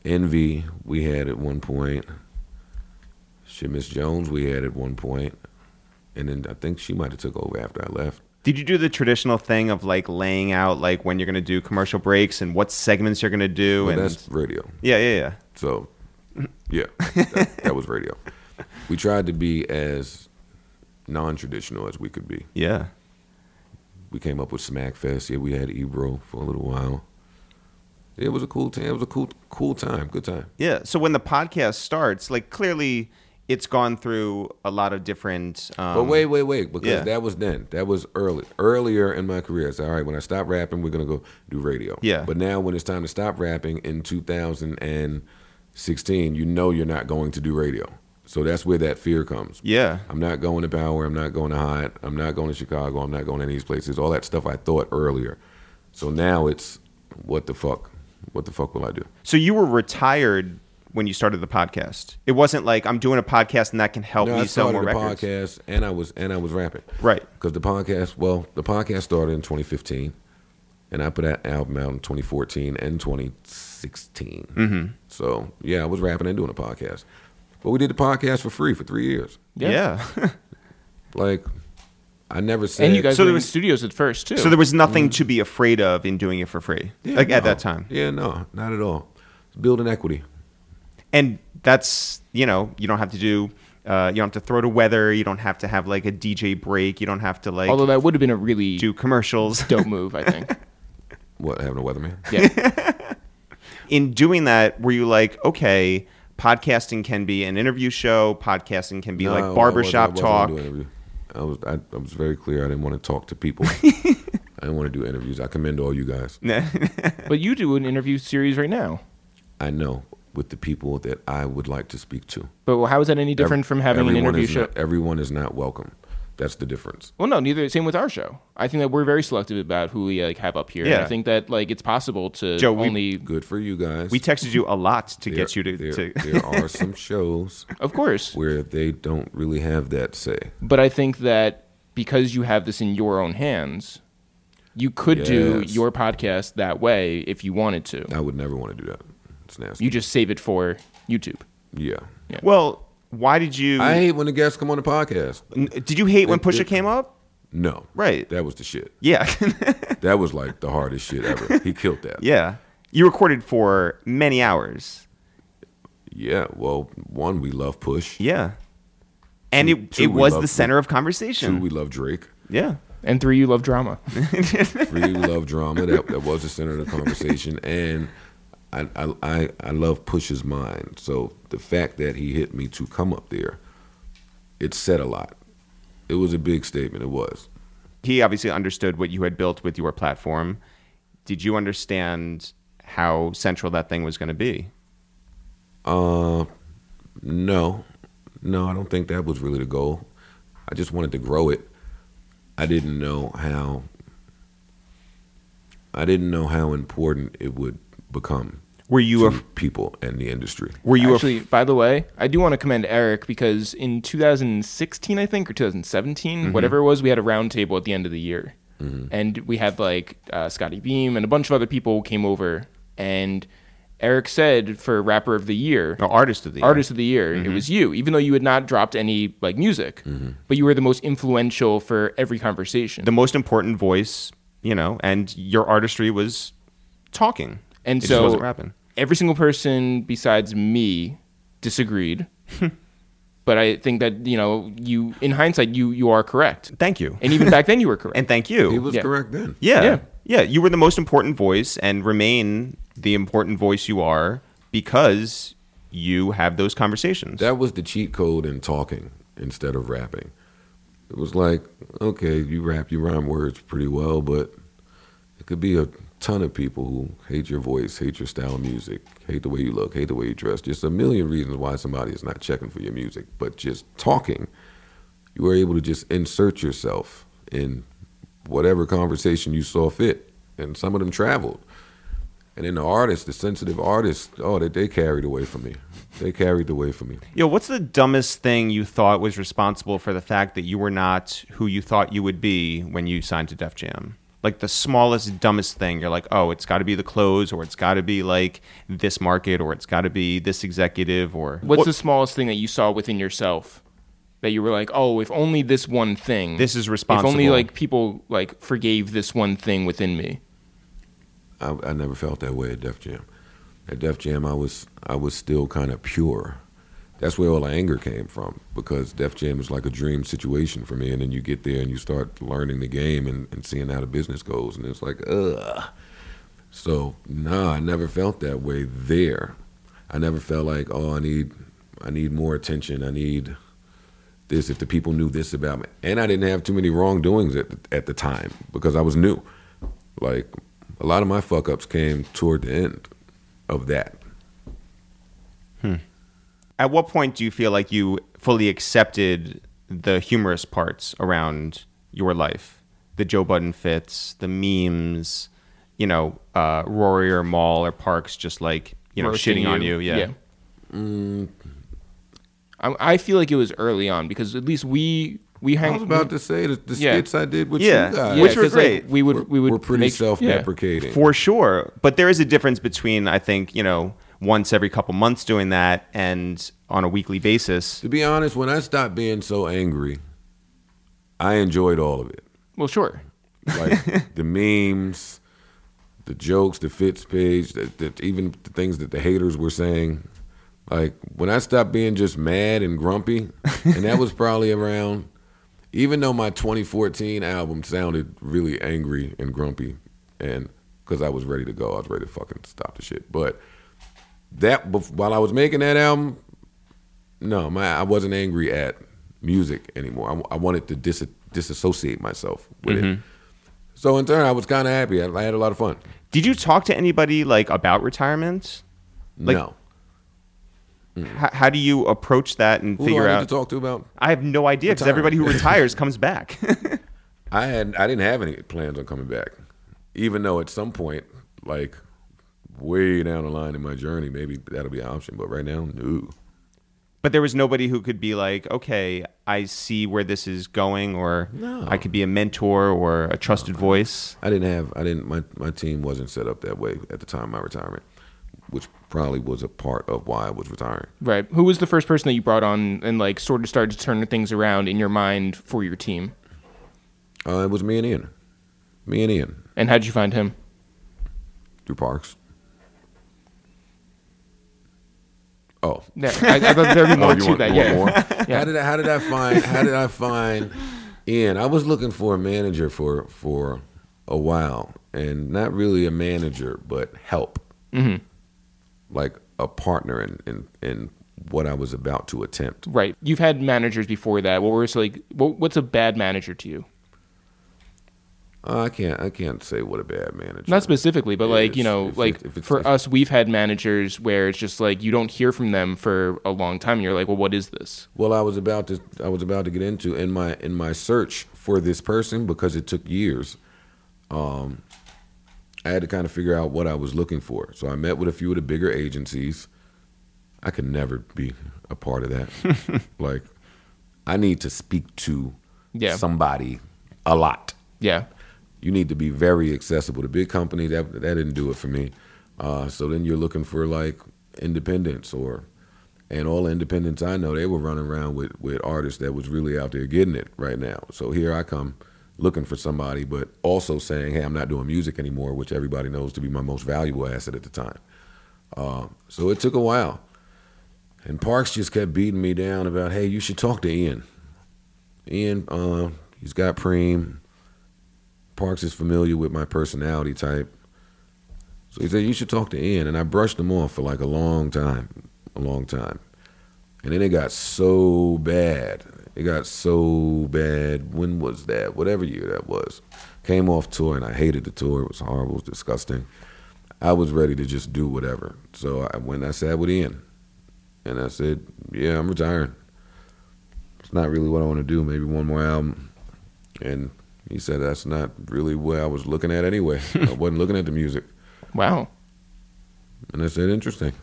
Envy, we had at one point. Shit, Miss Jones, we had at one point. And then I think she might have took over after I left. did you do the traditional thing of like laying out like when you're going to do commercial breaks and what segments you're going to do? But and that's radio. yeah, yeah, yeah. So, yeah, that, that was radio. We tried to be as non-traditional as we could be. *laughs* Yeah. We came up with Smackfest. Yeah, we had Ebro for a little while. It was a cool time. It was a cool, cool time. Good time. Yeah. So when the podcast starts, like clearly it's gone through a lot of different. Um, But wait, wait, wait, because yeah. that was then. That was early, earlier in my career. I said, all right, when I stop rapping, we're gonna go do radio. Yeah. But now, when it's time to stop rapping in 2016, you know you're not going to do radio. So that's where that fear comes. Yeah. I'm not going to Power. I'm not going to Hot. I'm not going to Chicago. I'm not going to any of these places. All that stuff I thought earlier. So now it's what the fuck? What the fuck will I do? So you were retired when you started the podcast. It wasn't like I'm doing a podcast and that can help No, me I sell started more the records. podcast and I was and I was rapping. Right. Because the podcast, well, the podcast started in 2015, and I put that album out in 2014 and 2016. Mm-hmm. So yeah, I was rapping and doing a podcast, but we did the podcast for free for three years. Yeah. Like, I never said. And you guys So there in was- studios at first too. so there was nothing to be afraid of in doing it for free, Yeah, like at that time. Yeah, no, not at all. Building equity. And that's you know you don't have to do. Uh, you don't have to throw to weather. You don't have to have like a DJ break. You don't have to like Although that would have been a really do commercials. *laughs* Don't move, I think. What having a weatherman? Yeah. *laughs* in doing that, were you like, okay, podcasting can be an interview show, podcasting can be No, like barbershop talk. gonna do interview. I was I, I was very clear. I didn't want to talk to people. *laughs* I didn't want to do interviews. I commend all you guys. *laughs* But you do an interview series right now. I know. with the people that I would like to speak to. But how is that any different from having an interview show? Not, everyone is not welcome. That's the difference. Well, no, neither. Same with our show. I think that we're very selective about who we like have up here. And Yeah. I think that like it's possible to Joe, we- only, Good for you guys. We texted you a lot to There- get you to. There, to there *laughs* are some shows of course. where they don't really have that say. But I think that because you have this in your own hands, you could do Yes. your podcast that way if you wanted to. I would never want to do that. It's nasty. You just save it for YouTube. yeah. well, why did you? I hate when the guests come on the podcast. N- did you hate when It- Pusha it- came up? No. Right. That was the shit. Yeah, *laughs* That was like the hardest shit ever. He killed that. yeah. You recorded for many hours. Yeah. Well, one, we love Push. Yeah, and Two- it two, it we was love- the center of Two, conversation. we love Drake. yeah, And three, you love drama. *laughs* *laughs* Three, we love drama. That, that was the center of the conversation. And I, I, I, I love Push's mind. So the fact that he hit me to come up there, it said a lot. It was a big statement. It was. he obviously understood what you had built with your platform. Did you understand how central that thing was going to be? Uh, no, no, I don't think that was really the goal. I just wanted to grow it. I didn't know how. I didn't know how important it would become Were you to a people in the industry. were you Actually, by the way, I do want to commend Eric because in 2016, I think, or 2017, Mm-hmm. whatever it was, we had a roundtable at the end of the year. And we had like uh, Scottie Beam and a bunch of other people came over. And Eric said for Rapper of the Year, no, artist of the year? Artist of the Year, Mm-hmm. it was you, even though you had not dropped any like music, but you were the most influential for every conversation. the most important voice, you know, and your artistry was talking. And It just so wasn't every single person besides me disagreed. *laughs* but I think that, you know, you in hindsight you you are correct. Thank you, And even back then you were *laughs* correct. and thank you. He was Yeah. correct then. yeah, Yeah. yeah, You were the most important voice, and remain the important voice you are because you have those conversations. That was the cheat code in talking instead of rapping. It was like, okay, you rap, you rhyme words pretty well, but it could be a ton of people who hate your voice, hate your style of music, hate the way you look, hate the way you dress. Just a million reasons why somebody is not checking for your music. But just talking, you were able to just insert yourself in whatever conversation you saw fit. And some of them traveled. And then the artists, the sensitive artists, oh, they, they carried away from me. They carried away from me. Yo, what's the dumbest thing you thought was responsible for the fact that you were not who you thought you would be when you signed to Def Jam? Like the smallest, dumbest thing. You're like, oh, it's got to be the clothes, or it's got to be like this market, or it's got to be this executive, or What's What- the smallest thing that you saw within yourself that you were like, "Oh, if only this one thing. This is responsible If only like people like forgave this one thing within me." I, I never felt that way at Def Jam. At Def Jam, I was I was still kind of pure. That's where all the anger came from because Def Jam is like a dream situation for me. And then you get there and you start learning the game and, and seeing how the business goes, and it's like, ugh. So no, I never felt that way there. I never felt like, oh, I need I need more attention. I need this. If the people knew this about me, and I didn't have too many wrongdoings at at the time because I was new. Like a lot of my fuck ups came toward the end of that. Hmm. At what point do you feel like you fully accepted the humorous parts around your life? The Joe Budden fits, the memes, you know, uh, Rory or Mal or Parks just like, you know, Roasting shitting on you. Yeah. Mm. I, I feel like it was early on because at least we we hang, I was about to say the, the Yeah. skits I did with Yeah. you guys. yeah, which were 'cause, like, great. we would We're, we would we're pretty make- self-deprecating. For sure. But there is a difference between, I think, you know, once every couple months doing that and on a weekly basis. to be honest, when I stopped being so angry, I enjoyed all of it. Well, sure. Like *laughs* the memes, the jokes, the fits page, the, the, even the things that the haters were saying. Like when I stopped being just mad and grumpy, and that was probably around. Even though my 2014 album sounded really angry and grumpy, and because I was ready to go, I was ready to fucking stop the shit. But that while I was making that album, no, my I wasn't angry at music anymore. I, I wanted to dis- disassociate myself with it. Mm-hmm. So in turn, I was kind of happy. I, I had a lot of fun. Did you talk to anybody like about retirement? Like- no, H- how do you approach that and Who figure out? to talk to about? I have no idea because everybody who retires comes *laughs* back. I had I didn't have any plans on coming back, even though at some point, like way down the line in my journey, maybe that'll be an option. But right now, no. but there was nobody who could be like, okay, I see where this is going, or No. I could be a mentor or a trusted voice. I didn't have I didn't my my team wasn't set up that way at the time of my retirement, which probably was a part of why I was retiring. Right. Who was the first person that you brought on and like sort of started to turn things around in your mind for your team? Uh, it was me and Ian, me and Ian And how'd you find him? through Parks. Oh, Yeah, I, I thought there'd be *laughs* more Oh, you to want- that. Yeah. want more? *laughs* How did I, how did I find how did I find Ian? I was looking for a manager for for a while, and not really a manager, but help, hmm like a partner in in, in what I was about to attempt. Right. You've had managers before that. What was like? What, what's a bad manager to you? Uh, I can't I can't say what a bad manager. Not specifically, but Yeah, like you know, if like it- for us, we've had managers where it's just like you don't hear from them for a long time. And you're like, well, what is this? Well, I was about to I was about to get into in my in my search for this person because it took years. Um, I had to kind of figure out what I was looking for. So I met with a few of the bigger agencies. I could never be a part of that. *laughs* like, I need to speak to Yeah. somebody a lot. Yeah. You need to be very accessible. The big company that that didn't do it for me. Uh, so then you're looking for like independence or, and all the independents I know they were running around with with artists that was really out there getting it right now. So here I come looking for somebody, but also saying, hey, I'm not doing music anymore, which everybody knows to be my most valuable asset at the time. Uh, so it took a while, and Parks just kept beating me down about, hey, you should talk to Ian. Ian, uh, he's got Preem. Parks is familiar with my personality type. So he said, You should talk to Ian. And I brushed him off for like a long time, a long time. And then it got so bad. It got so bad. When was that? Whatever year that was. Came off tour and I hated the tour. It was horrible. It was disgusting. I was ready to just do whatever. So I went I sat with Ian. And I said, Yeah, I'm retiring. It's not really what I want to do. Maybe one more album. And he said, That's not really where I was looking at anyway. I wasn't looking at the music. *laughs* Wow. And I said, interesting.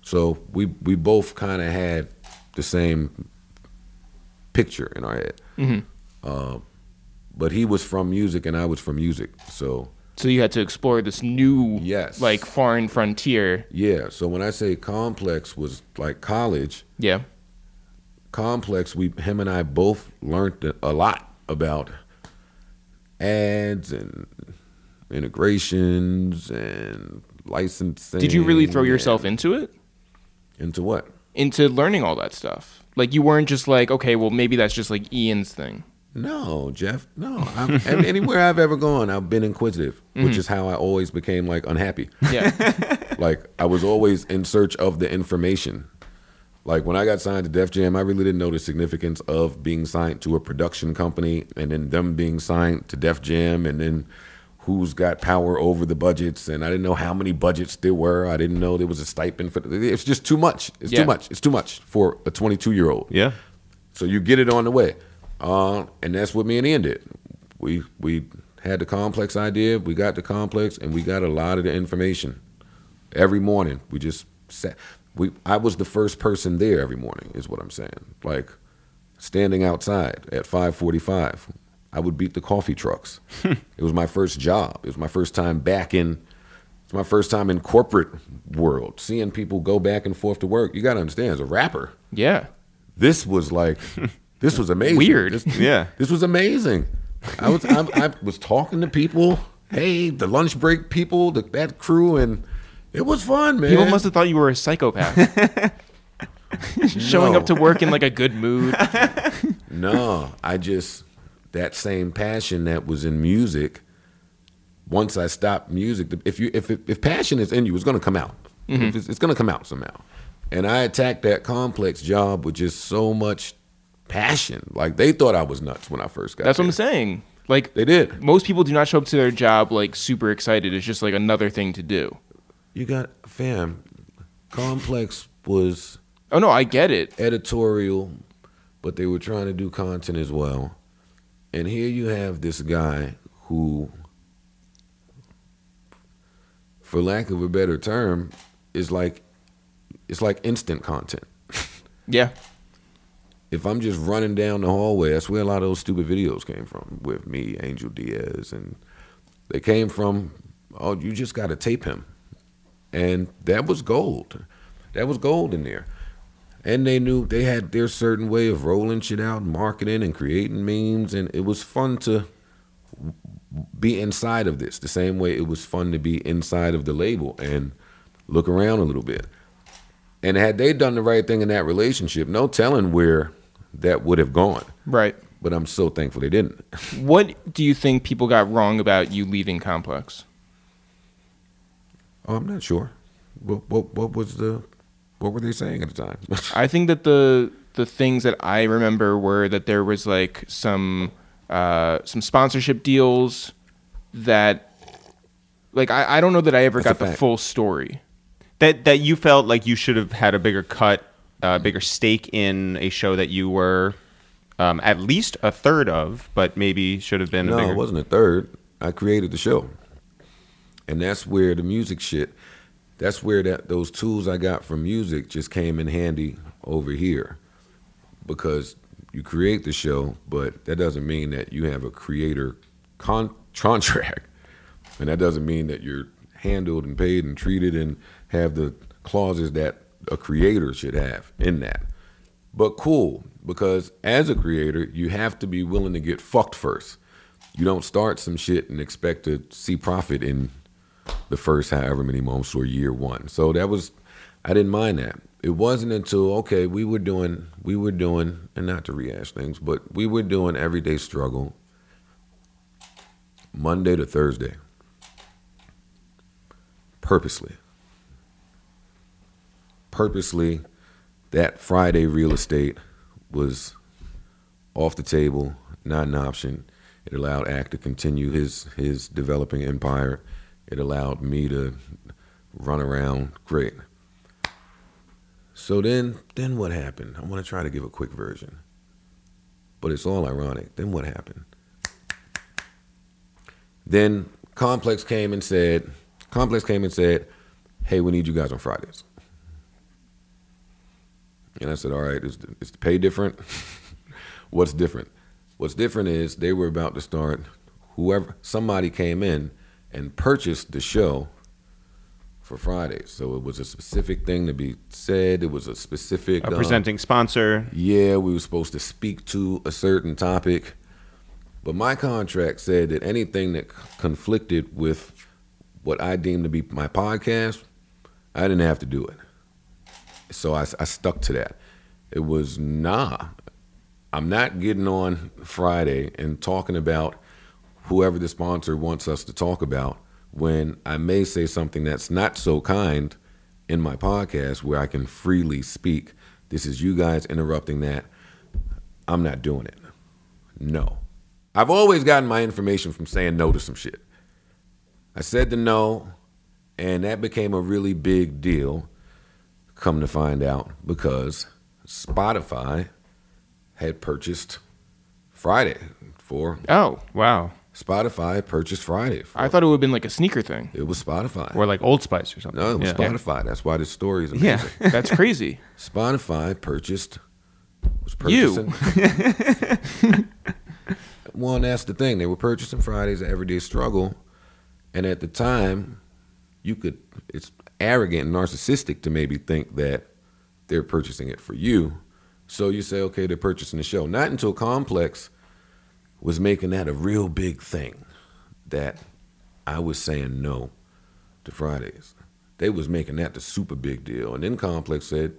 So we we both kind of had the same picture in our head. hmm Uh, but he was from music and I was from music. So So you had to explore this new, Yes. like foreign frontier. yeah. So when I say complex was like college, Yeah. complex, we him and I both learned a lot about ads and integrations and licensing. Did you really throw yourself into it? into what? Into learning all that stuff? Like you weren't just like, okay, well maybe that's just like Ian's thing. No, Jeff. No. I've, and anywhere I've ever gone, I've been inquisitive, which mm-hmm. is how I always became like unhappy. Yeah. *laughs* like I was always in search of the information. Like when I got signed to Def Jam, I really didn't know the significance of being signed to a production company and then them being signed to Def Jam and then who's got power over the budgets and I didn't know how many budgets there were. I didn't know there was a stipend for it. it's just too much. It's Yeah. too much. It's too much for a 22 year old. Yeah. So you get it on the way, uh, and that's what me and Ian did. We we had the complex idea, we got the complex, and we got a lot of the information. Every morning, we just sat. We I was the first person there every morning, is what I'm saying. Like standing outside at 5:45, I would beat the coffee trucks. *laughs* it was my first job. It was my first time back in. It's my first time in corporate world, seeing people go back and forth to work. You got to understand, as a rapper, yeah. this was like *laughs* this was amazing Weird. this, *laughs* Yeah. this was amazing i was I, I was talking to people hey the lunch break people the, that crew and it was fun man People must have thought you were a psychopath. *laughs* Showing No. up to work in like a good mood. *laughs* no i just that same passion that was in music once i stopped music if you if if passion is in you it's going to come out If mm-hmm. it's, it's going to come out somehow and i attacked that complex job with just so much passion like they thought i was nuts when i first got That's what. I'm saying. Like they did most people do not show up to their job like super excited. It's just like another thing to do. You got fam. Complex was Oh no, I get it. editorial, but they were trying to do content as well. And here you have this guy who, for lack of a better term, is like it's like instant content. *laughs* Yeah. If I'm just running down the hallway, that's where a lot of those stupid videos came from with me, Angel Diaz, and they came from, oh, you just got to tape him. And that was gold. That was gold in there. And they knew they had their certain way of rolling shit out, and marketing and creating memes, and it was fun to be inside of this. The same way it was fun to be inside of the label and look around a little bit. And had they done the right thing in that relationship, no telling where that would have gone. Right. But I'm so thankful they didn't. *laughs* What do you think people got wrong about you leaving Complex? Oh, I'm not sure. What, what what was the what were they saying at the time? *laughs* I think that the the things that I remember were that there was like some uh, some sponsorship deals that like I, I don't know that I ever That's a got the full story. that that you felt like you should have had a bigger cut, a bigger stake in a show that you were um, at least a third of, but maybe should have been. a no, bigger, it wasn't a third. I created the show, and that's where the music shit. That's where that those tools I got from music just came in handy over here, because you create the show, but that doesn't mean that you have a creator con- contract, *laughs* and that doesn't mean that you're handled and paid and treated and have the clauses that a creator should have in that. But cool, because as a creator, you have to be willing to get fucked first. You don't start some shit and expect to see profit in the first however many months or year one. So that was I didn't mind that. It wasn't until okay, we were doing we were doing and not to rehash things, but we were doing everyday struggle Monday to Thursday. Purposely. Purposely that Friday real estate was off the table, not an option. It allowed Act to continue his his developing empire. It allowed me to run around great. So then then what happened? I want to try to give a quick version. But it's all ironic. Then what happened? Then Complex came and said, Complex came and said, "Hey, we need you guys on Fridays." And I said, "All right, is the, is the pay different? *laughs* What's different? What's different is they were about to start. Whoever somebody came in and purchased the show for Fridays, so it was a specific thing to be said. It was a specific a um, presenting sponsor. yeah, we were supposed to speak to a certain topic, but my contract said that anything that conflicted with what I deemed to be my podcast, I didn't have to do it. So I, I stuck to that. It was nah, I'm not getting on Friday and talking about whoever the sponsor wants us to talk about when I may say something that's not so kind in my podcast where I can freely speak. This is you guys interrupting that. I'm not doing it. No. I've always gotten my information from saying no to some shit. I said the no, and that became a really big deal, come to find out, because Spotify had purchased Friday for Oh, Wow. Spotify purchased Friday. I thought it would have been like a sneaker thing. it was Spotify. Or like Old Spice or something. no, it was yeah. Spotify. That's why this story is amazing. Yeah. *laughs* That's crazy. *laughs* Spotify purchased was You. purchasing. *laughs* well, and that's the thing. They were purchasing Fridays at Everyday Struggle, and at the time, you could. It's arrogant and narcissistic to maybe think that they're purchasing it for you. So you say, okay, they're purchasing the show. Not until Complex was making that a real big thing that I was saying no to Fridays. They was making that the super big deal, and then Complex said,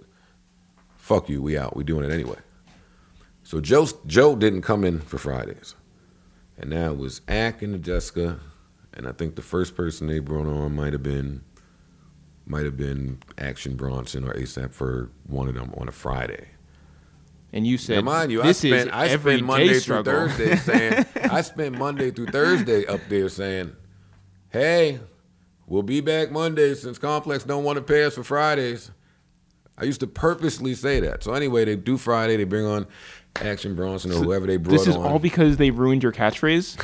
"Fuck you, we out. We doing it anyway." So Joe Joe didn't come in for Fridays, and now it was Ak and Nadeska, and I think the first person they brought on might have been might have been Action Bronson or ASAP for one of them on a Friday. And you said, Now, mind you, this I is spent I every spent Monday day through. Thursday *laughs* saying I spent Monday through Thursday up there saying, "Hey, we'll be back Monday since Complex don't want to pay us for Fridays." I used to purposely say that. So anyway, they do Friday. They bring on Action Bronson or whoever they brought This is on. all because they ruined your catchphrase.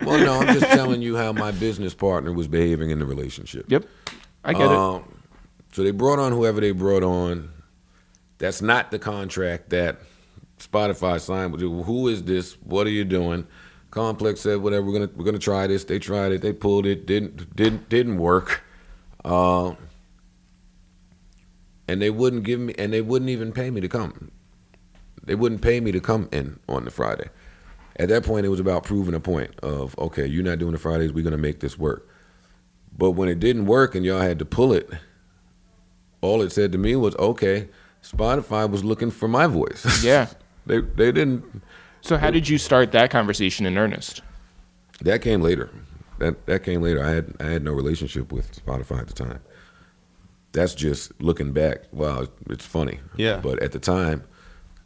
well, no, I'm just *laughs* telling you how my business partner was behaving in the relationship. yep, I get it. Um, so they brought on whoever they brought on. That's not the contract that Spotify signed with you. Who is this? What are you doing? Complex said, "Whatever. We're gonna we're gonna try this." They tried it. They pulled it. Didn't didn't didn't work. Um, and they wouldn't give me, and they wouldn't even pay me to come. They wouldn't pay me to come in on the Friday. At that point, it was about proving a point of, okay, you're not doing the Fridays. We're gonna make this work. But when it didn't work and y'all had to pull it, all it said to me was, okay, Spotify was looking for my voice. *laughs* yeah. they they didn't. So how did you start that conversation in earnest? That came later. That that came later. I had I had no relationship with Spotify at the time. That's just looking back. Wow, it's funny. Yeah. But at the time,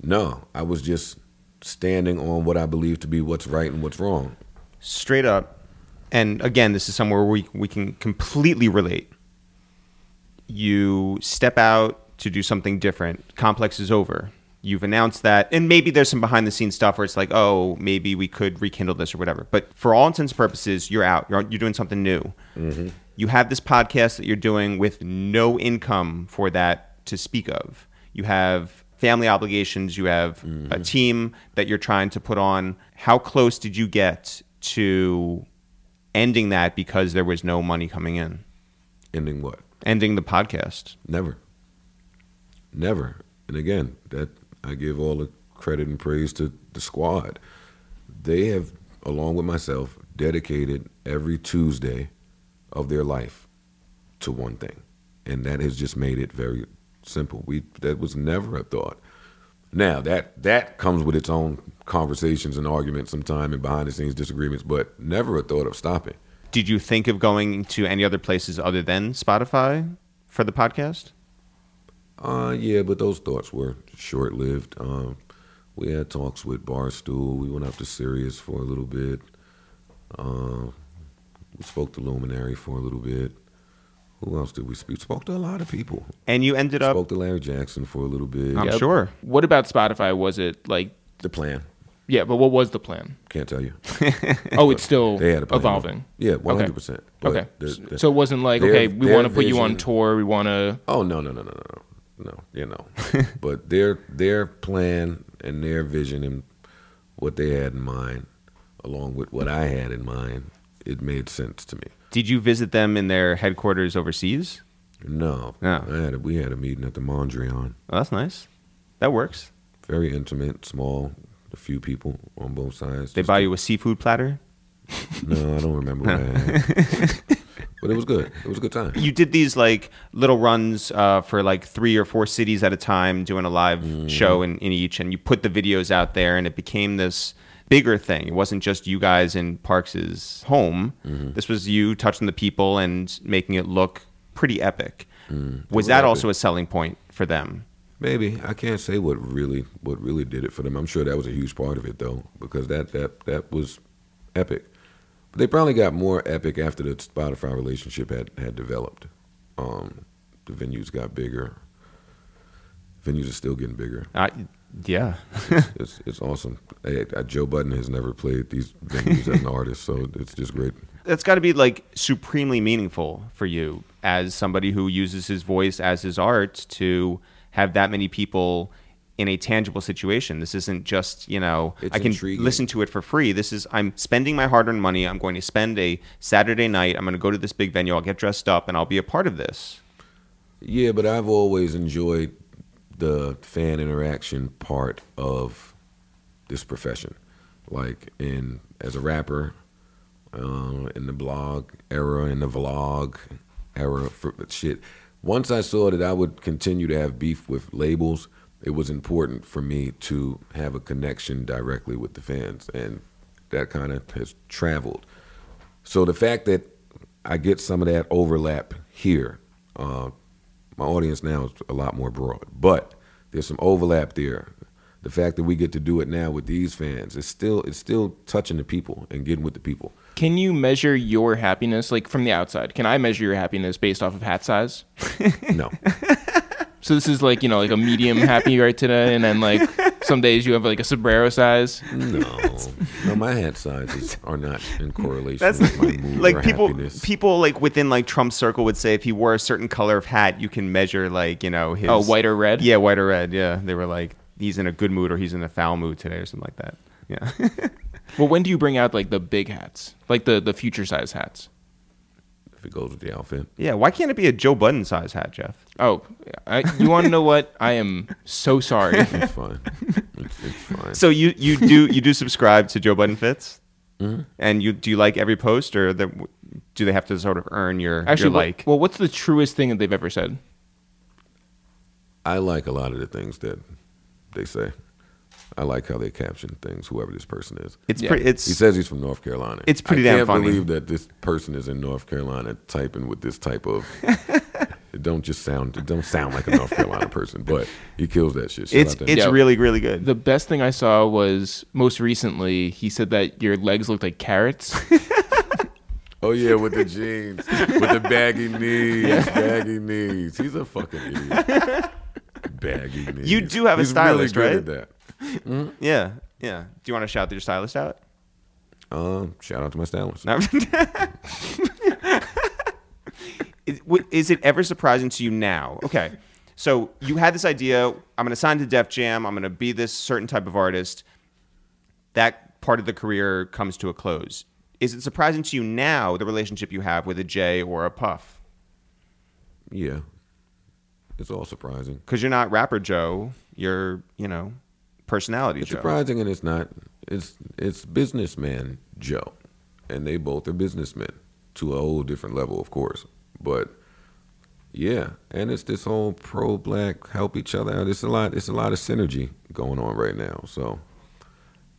no, I was just standing on what I believe to be what's right and what's wrong. straight up, and again, this is somewhere we we can completely relate. You step out to do something different. Complex is over. You've announced that, and maybe there's some behind the scenes stuff where it's like, oh, maybe we could rekindle this or whatever. But for all intents and purposes, you're out. You're, you're doing something new. Mm-hmm. You have this podcast that you're doing with no income for that to speak of. You have family obligations. You have a mm-hmm. team that you're trying to put on. How close did you get to ending that because there was no money coming in? Ending what? Ending the podcast. Never. Never. And again, that I give all the credit and praise to the squad. They have, along with myself, dedicated every Tuesday of their life to one thing. And that has just made it very simple. We that was never a thought. Now that that comes with its own conversations and arguments sometime and behind the scenes disagreements, but never a thought of stopping. Did you think of going to any other places other than Spotify for the podcast? Uh, yeah, but those thoughts were short lived. Um, we had talks with Barstool. We went up to Sirius for a little bit. Uh, we spoke to Luminary for a little bit. Who else did we speak? Spoke to a lot of people. And you ended up. Spoke to Larry Jackson for a little bit. I'm Yep. sure. What about Spotify? Was it like The plan. yeah, but what was the plan? Can't tell you. *laughs* Oh, it's still They had a plan. evolving. Yeah, one hundred percent. Okay. so it wasn't like okay, we want to put you on tour. We want to. Oh no no no no no no you know, *laughs* but their their plan and their vision and what they had in mind, along with what I had in mind, it made sense to me. Did you visit them in their headquarters overseas? No, No. I had a, we had a meeting at the Mondrian, Oh, that's nice. That works. very intimate, small, a few people on both sides. They buy a- you a seafood platter. No, I don't remember what I had, *laughs* but it was good. It was a good time. You did these like little runs uh, for like three or four cities at a time, doing a live mm. show in, in each, and you put the videos out there, and it became this bigger thing. It wasn't just you guys in Parks's home. Mm-hmm. This was you touching the people and making it look pretty epic. Mm. Was that epic. also a selling point for them? Maybe I can't say what really what really did it for them. I'm sure that was a huge part of it though, because that that that was epic. They probably got more epic after the Spotify relationship had had developed. Um, the venues got bigger. Venues are still getting bigger. Uh, yeah. *laughs* It's it's awesome. Hey, uh, Joe Budden has never played these venues as an *laughs* artist, so it's just great. that's got to be like supremely meaningful for you as somebody who uses his voice as his art to have that many people in a tangible situation. This isn't just, you know, It's I can intriguing. listen to it for free. This is I'm spending my hard-earned money. I'm going to spend a Saturday night. I'm going to go to this big venue. I'll get dressed up and I'll be a part of this. Yeah, but I've always enjoyed the fan interaction part of this profession. Like in as a rapper, uh, in the blog era, in the vlog era, for shit. Once I saw that I would continue to have beef with labels, it was important for me to have a connection directly with the fans, and that kind of has traveled. So the fact that I get some of that overlap here, uh, my audience now is a lot more broad, but there's some overlap there. the fact that we get to do it now with these fans, it's still it's still touching the people and getting with the people. Can you measure your happiness like from the outside? Can I measure your happiness based off of hat size? No, *laughs* So this is like you know like a medium *laughs* happy right today, and then like some days you have like a sombrero size. no, no. My hat sizes are not in correlation That's with my mood *laughs* like or people happiness. people like within like Trump's circle would say if he wore a certain color of hat, you can measure like you know his Oh, white or red? Yeah, white or red. Yeah, they were like he's in a good mood or he's in a foul mood today or something like that. Yeah. *laughs* Well, when do you bring out like the big hats, like the the future size hats? If it goes with the outfit. yeah. Why can't it be a Joe Budden size hat, Jeff? Oh, I, you want to know what? I am so sorry. It's fine. It's, it's fine. So you you do you do subscribe to Joe Budden fits, mm-hmm. and you do you like every post or the, do they have to sort of earn your Actually, your what- like? well, what's the truest thing that they've ever said? I like a lot of the things that they say. I like how they caption things. Whoever this person is. it's yeah. pretty. It's He says he's from North Carolina. It's pretty I damn can't believe that this person is in North Carolina typing with this type of. *laughs* it don't just sound. It don't sound like a North Carolina person, but he kills that shit. Shout it's out to him. it's Yeah. really really good. The best thing I saw was most recently he said that your legs looked like carrots. *laughs* oh yeah, with the jeans, with the baggy knees, baggy knees. He's a fucking idiot. *laughs* baggy knees. You do have a He's stylist, really right? That. yeah, yeah. Do you want to shout to your stylist out? Um, shout out to my stylist. No. is, is it ever surprising to you now? Okay, so you had this idea. I'm going to sign to Def Jam. I'm going to be this certain type of artist. That part of the career comes to a close. Is it surprising to you now the relationship you have with a Jay or a Puff? Yeah, it's all surprising. Because you're not rapper Joe. You're you know personality It's Joe. surprising, and it's not. It's it's businessman Joe, and they both are businessmen to a whole different level, of course. But yeah, and it's this whole pro black help each other out. It's a lot. It's a lot of synergy going on right now. So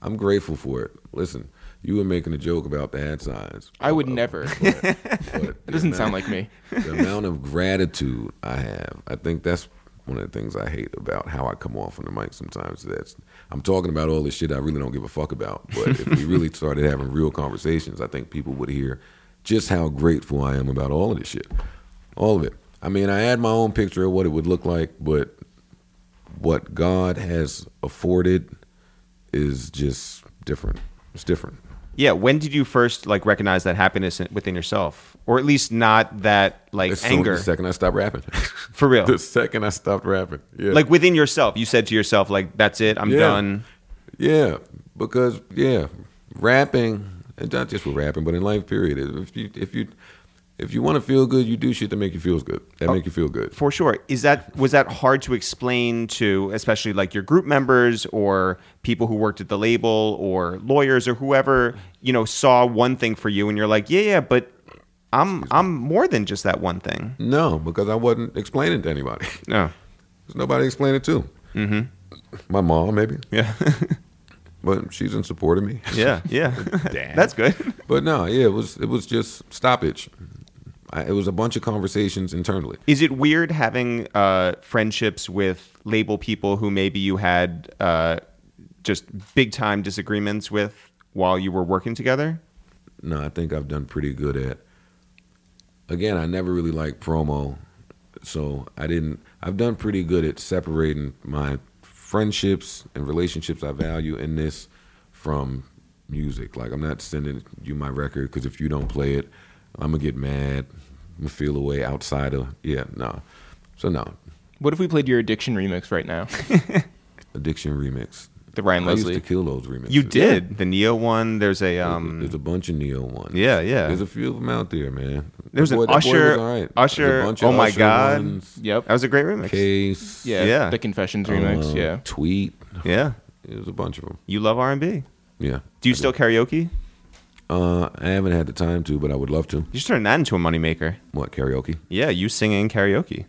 I'm grateful for it. Listen, you were making a joke about the hat size. I would Uh, never. but- but *laughs* It doesn't sound like me. *laughs* the amount of gratitude I have, I think that's one of the things I hate about how I come off on the mic sometimes. That's I'm talking about all this shit I really don't give a fuck about. But if we really *laughs* started having real conversations, I think people would hear just how grateful I am about all of this shit. All of it. I mean, I had my own picture of what it would look like, but what God has afforded is just different. It's different. Yeah. When did you first like recognize that happiness within yourself, or at least not that like As anger The second I stopped rapping. *laughs* for real? the second I stopped rapping. Yeah. like within yourself you said to yourself like that's it i'm Yeah. done Yeah, because yeah, rapping, and not just with rapping, but in life, period. If you if you if you want to feel good, you do shit that make you feel good. That oh, make you feel good. for sure is that was that hard to explain to especially like your group members or people who worked at the label or lawyers or whoever you know saw one thing for you and you're like yeah yeah but i'm i'm more than just that one thing No, because I wasn't explaining to anybody. no There's nobody to explain it to. Mm-hmm. My mom, maybe, yeah *laughs* but she's in support of me. yeah yeah *laughs* that's good But no, yeah, it was it was just stoppage. I, it was a bunch of conversations internally. Is it weird having uh, friendships with label people who maybe you had uh, just big time disagreements with while you were working together? No, I think I've done pretty good at. Again, I never really liked promo, so I didn't. I've done pretty good at separating my friendships and relationships I value in this from music. Like I'm not sending you my record because if you don't play it, I'm gonna get mad. I'm gonna feel away outside of yeah no. So no, What if we played your addiction remix right now? *laughs* addiction remix. The Ryan I used to kill those remixes. You did the Ne-Yo one. There's a There's, um. there's a bunch of Ne-Yo ones. Yeah, yeah. There's a few of them out there, man. There's That an boy- that boy Usher- was all right. There's a Usher, bunch of Oh My Usher God. ones. Yep. That was a great remix. Case. Yeah. Yeah. The Confessions remix. uh, yeah. Tweet. Yeah, There's a bunch of them. you love R and B. Yeah. Do you still karaoke? Uh, I haven't had the time to, but I would love to. You should turn that into a moneymaker. What karaoke? Yeah, you singing karaoke.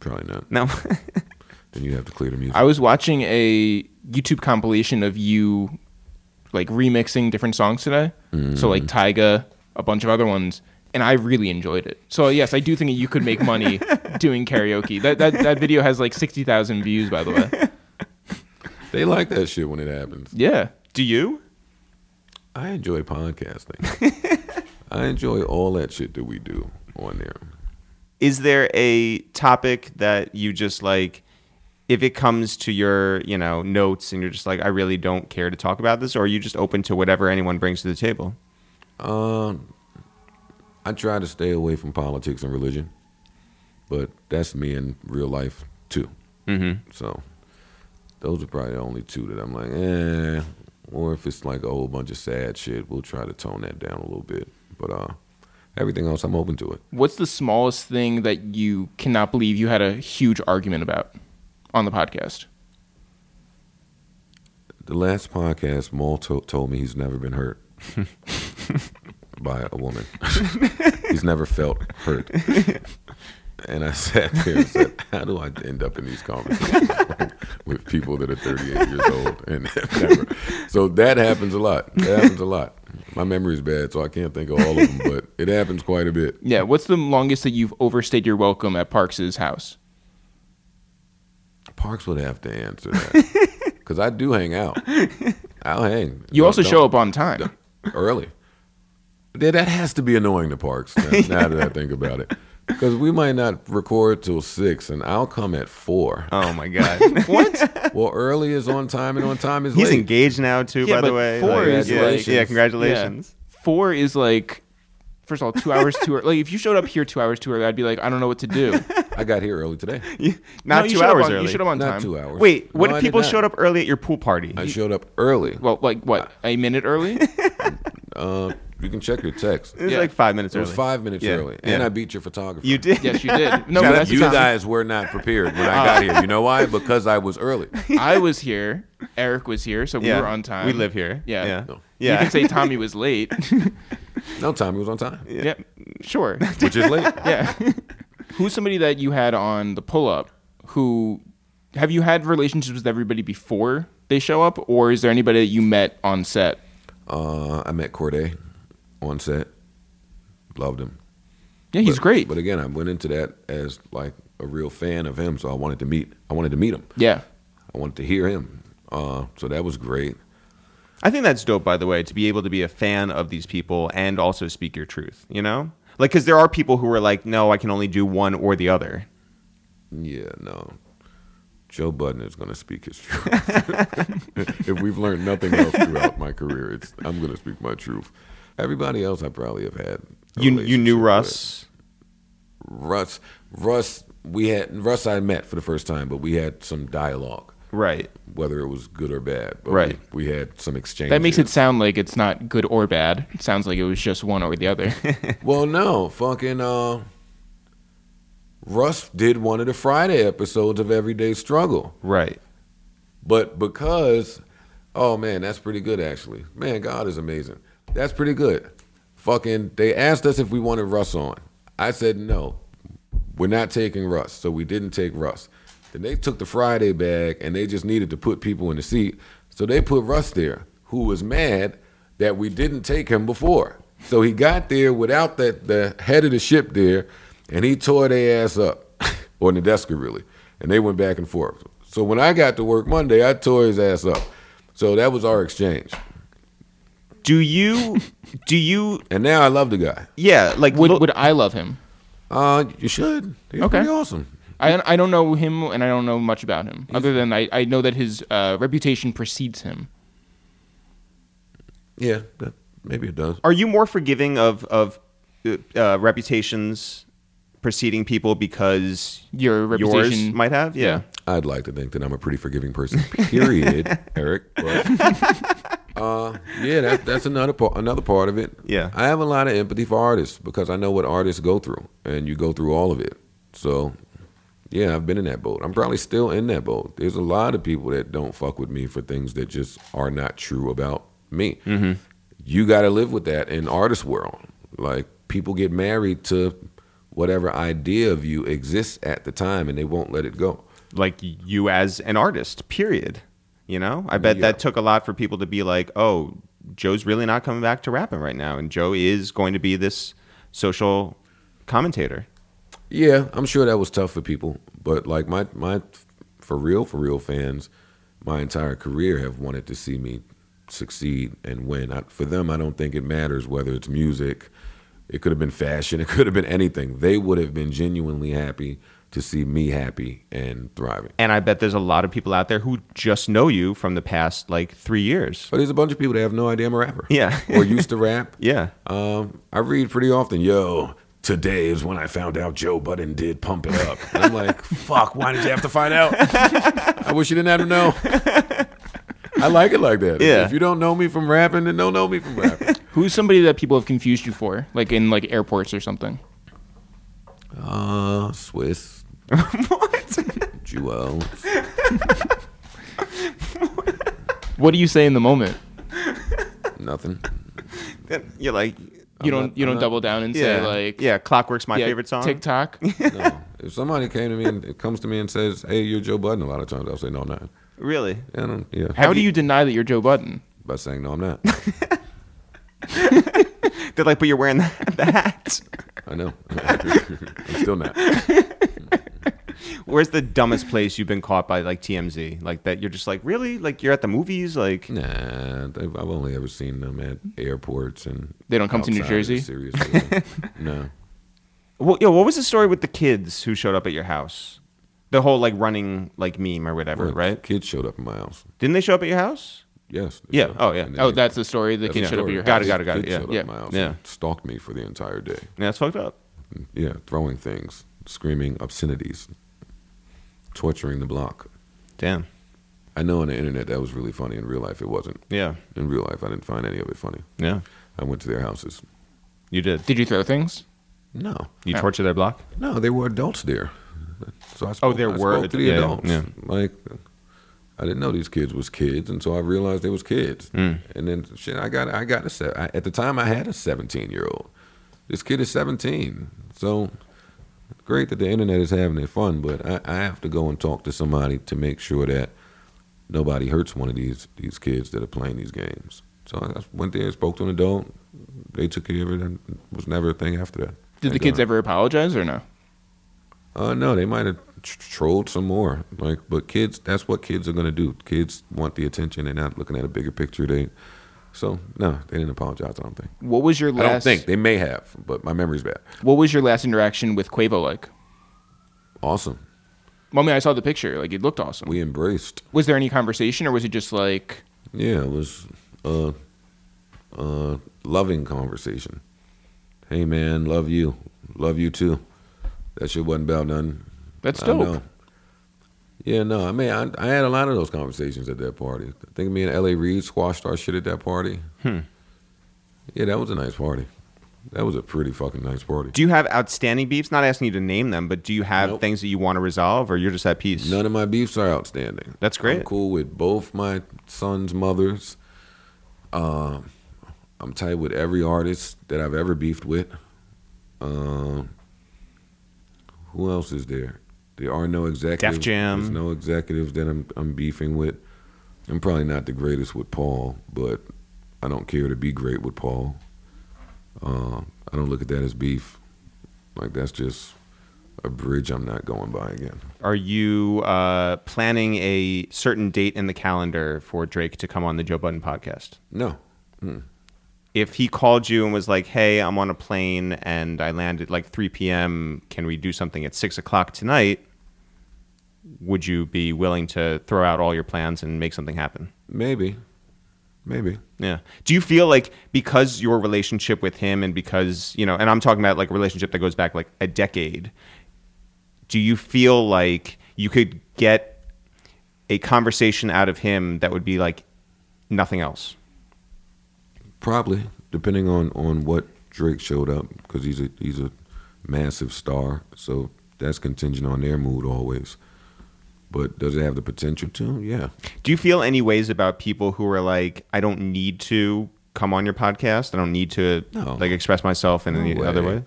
Probably not. No, *laughs* Then you have to clear the music. I was watching a YouTube compilation of you like remixing different songs today. So like mm. Tyga, a bunch of other ones, and I really enjoyed it. So yes, I do think that you could make money *laughs* doing karaoke. That that that video has like sixty thousand views, by the way. *laughs* They like that shit when it happens. Yeah. Do you? I enjoy podcasting. *laughs* I enjoy all that shit that we do on there. Is there a topic that you just like? If it comes to your, you know, notes, and you're just like, I really don't care to talk about this, or are you just open to whatever anyone brings to the table? Um, I try to stay away from politics and religion, but that's me in real life too. Mm-hmm. So those are probably the only two that I'm like, eh. Or if it's like a whole bunch of sad shit, we'll try to tone that down a little bit. But uh, everything else, I'm open to it. What's the smallest thing that you cannot believe you had a huge argument about on the podcast? The last podcast, Mal to- told me he's never been hurt *laughs* by a woman. *laughs* he's never felt hurt. And I sat there and said, "How do I end up in these conversations *laughs* with people that are 38 years old and never?" So that happens a lot. That happens a lot. My memory is bad, so I can't think of all of them, but it happens quite a bit. Yeah. What's the longest that you've overstayed your welcome at Parks's house? Parks would have to answer that *laughs* because I do hang out. I'll hang. You also show up on time. early. Yeah, that has to be annoying to Parks. Now, *laughs* now that I think about it, because we might not record till six, and I'll come at four. Oh my god. *laughs* What? Well, early is on time, and on time is He's late. engaged now too, Yeah, by the way. four Like, is yeah, like- yeah, congratulations. Four is like, first of all, two hours too early. Like, if you showed up here two hours too early, I'd be like, I don't know what to do. I got here early today. *laughs* You- No, not you two showed up hours on- early. You showed up on Not time. two hours. Wait, what No, I if did people not. showed up early at your pool party? I showed up early. Well, like what? A minute early? *laughs* Uh, you can check your text. it was yeah. like five minutes It early. was five minutes Yeah, early, and yeah. I beat your photographer. You did. yes, you did. *laughs* No, Shout but that's you guys were not prepared when I got here. You know why? Because I was early. I was here. Eric was here, so we were on time. We live here. Yeah. Yeah. No. You can say Tommy was late. No, Tommy was on time, yeah. Sure. which is late. Yeah. Who's somebody that you had on the pull up who have you had relationships with everybody before they show up, or is there anybody that you met on set? Uh, I met Cordae on set. Loved him. Yeah, he's But- great. But again, I went into that as like a real fan of him, so I wanted to meet. I wanted to meet him. yeah. I wanted to hear him. Uh, so that was great. I think that's dope, by the way, to be able to be a fan of these people and also speak your truth. You know, like because there are people who are like, no, I can only do one or the other. Yeah, no. Joe Budden is going to speak his truth. *laughs* if we've learned nothing else throughout my career, it's I'm going to speak my truth. Everybody else, I probably have had. You you knew Russ. with. Russ, Russ, we had Russ. I met for the first time, but we had some dialogue, Right. whether it was good or bad. But Right. We, we had some exchange. That makes it sound like it's not good or bad. It sounds like it was just one or the other. *laughs* Well, no, fucking uh, Russ did one of the Friday episodes of Everyday Struggle, Right. but because, oh man, that's pretty good actually. Man, God is amazing. That's pretty good. Fucking, they asked us if we wanted Russ on. I said no, we're not taking Russ, so we didn't take Russ. Then they took the Friday bag and they just needed to put people in the seat, so they put Russ there, who was mad that we didn't take him before. So he got there without that the head of the ship there, and he tore their ass up, *laughs* or Nadeska really, and they went back and forth. So when I got to work Monday, I tore his ass up. So that was our exchange, Do you do you *laughs* and now I love the guy. yeah like would look- would I love him? Uh, you should. He's Okay. pretty awesome. I I don't know him and I don't know much about him other than I, I know that his uh, reputation precedes him. Yeah, that, maybe it does. are you more forgiving of of uh, uh, reputations preceding people because Your yours reputation might have yeah. I'd like to think that I'm a pretty forgiving person. Period, *laughs* Eric. But, uh, yeah, that, that's another part. Another part of it. Yeah. I have a lot of empathy for artists because I know what artists go through, and you go through all of it. So, yeah, I've been in that boat. I'm probably still in that boat. There's a lot of people that don't fuck with me for things that just are not true about me. Mm-hmm. You got to live with that in artist world. Like people get married to whatever idea of you exists at the time, and they won't let it go. like you as an artist period you know i bet Yeah. that took a lot for people to be like oh joe's really not coming back to rapping right now and joe is going to be this social commentator Yeah, I'm sure that was tough for people, but like my my for real for real fans, my entire career have wanted to see me succeed and win. I, for them, I don't think it matters whether it's music. It could have been fashion. *laughs* It could have been anything. They would have been genuinely happy to see me happy and thriving. And I bet there's a lot of people out there who just know you from the past like three years. But there's a bunch of people that have no idea I'm a rapper. Yeah. or used to rap. *laughs* Yeah. Um, I read pretty often, yo, today is when I found out Joe Budden did Pump It Up. And I'm like, *laughs* fuck, why did you have to find out? I wish you didn't have to know. I like it like that. Yeah. If you don't know me from rapping, then don't know me from rapping. Who's somebody that people have confused you for, like in like airports or something? Uh, Swiss. *laughs* what? Jewel. What do you say in the moment? Nothing. You're like, You don't not- you I'm don't not- double down and yeah, say like yeah, Clockwork's my yeah, favorite song. TikTok. *laughs* No. If somebody came to me and it comes to me and says, "Hey, you're Joe Budden," a lot of times I'll say, "No, I'm not." Really? Yeah, I don't, yeah. How do you deny that you're Joe Budden? By saying, "No, I'm not." *laughs* They're like, but you're wearing the, the hat. I know. *laughs* I'm still not. *laughs* Where's the dumbest place you've been caught by like TMZ? Like that you're just like, really? Like you're at the movies? Like Nah, I've I've only ever seen them at airports and. They don't come to New Jersey? Serious business. *laughs* no. Well, yo, what was the story with the kids who showed up at your house? The whole like running like meme or whatever, Well, right? Kids showed up in my house. Didn't they show up at your house? Yes. they Yeah. showed Oh, yeah. And then Oh, that's the story. The that's kid the showed up at story. your Got house. it, got it, got it. Kids Yeah. showed up Yeah. at my house Yeah. and stalked me for the entire day. Yeah, that's fucked up. Yeah, throwing things, screaming obscenities, torturing the block. Damn. I know on the internet that was really funny. In real life, it wasn't. Yeah. In real life, I didn't find any of it funny. Yeah. I went to their houses. You did. Did you throw things? No, You Yeah. torture their block? no, there were adults there. So I Oh, spoke, there I were spoke to the yeah, adults. yeah. Like, I didn't know these kids was kids, and so I realized they was kids. Mm. And then shit, I got I got a se- I, at the time I had a 17 year old. This kid is 17, so great that the internet is having their fun, but I, I have to go and talk to somebody to make sure that nobody hurts one of these these kids that are playing these games. So I went there, spoke to an adult. They took care of it, and it was never a thing after that. Did the kids God. ever apologize or no? Uh, no, they might have tr- trolled some more. Like, but kids, that's what kids are gonna do. Kids want the attention. They're not looking at a bigger picture. They, so no, they didn't apologize. I don't think. What was your last? I don't think they may have, but my memory's bad. What was your last interaction with Quavo like? Awesome. Well, I mean, I saw the picture. Like, it looked awesome. We embraced. was there any conversation, or was it just like, Yeah, it was a, a loving conversation. Hey man, love you, love you too. That shit wasn't about nothing. that's I dope? Yeah, no, I mean, I, I had a lot of those conversations at that party. I think me and L.A. Reid squashed our shit at that party. Hmm. Yeah, that was a nice party. That was a pretty fucking nice party. Do you have outstanding beefs? Not asking you to name them, but do you have Nope. things that you want to resolve or you're just at peace? None of my beefs are outstanding. That's great. I'm cool with both my sons' mothers. Um, I'm tight with every artist that I've ever beefed with. Um, who else is there? There are no executives. Jam. There's no executives that I'm I'm beefing with. I'm probably not the greatest with Paul, but I don't care to be great with Paul. Uh, I don't look at that as beef. Like that's just a bridge I'm not going by again. Are you uh, planning a certain date in the calendar for Drake to come on the Joe Budden podcast? No. If he called you and was like, "Hey, I'm on a plane and I landed like 3 p.m. Can we do something at six o'clock tonight?" Would you be willing to throw out all your plans and make something happen? Maybe. Maybe. Yeah. Do you feel like because your relationship with him and because, you know, and I'm talking about like a relationship that goes back like a decade, do you feel like you could get a conversation out of him that would be like nothing else? Probably, depending on on what Drake showed up, because he's a he's a massive star. So that's contingent on their mood always. But does it have the potential to? Yeah. Do you feel any ways about people who are like, I don't need to come on your podcast. I don't need to No. like express myself in No any other way.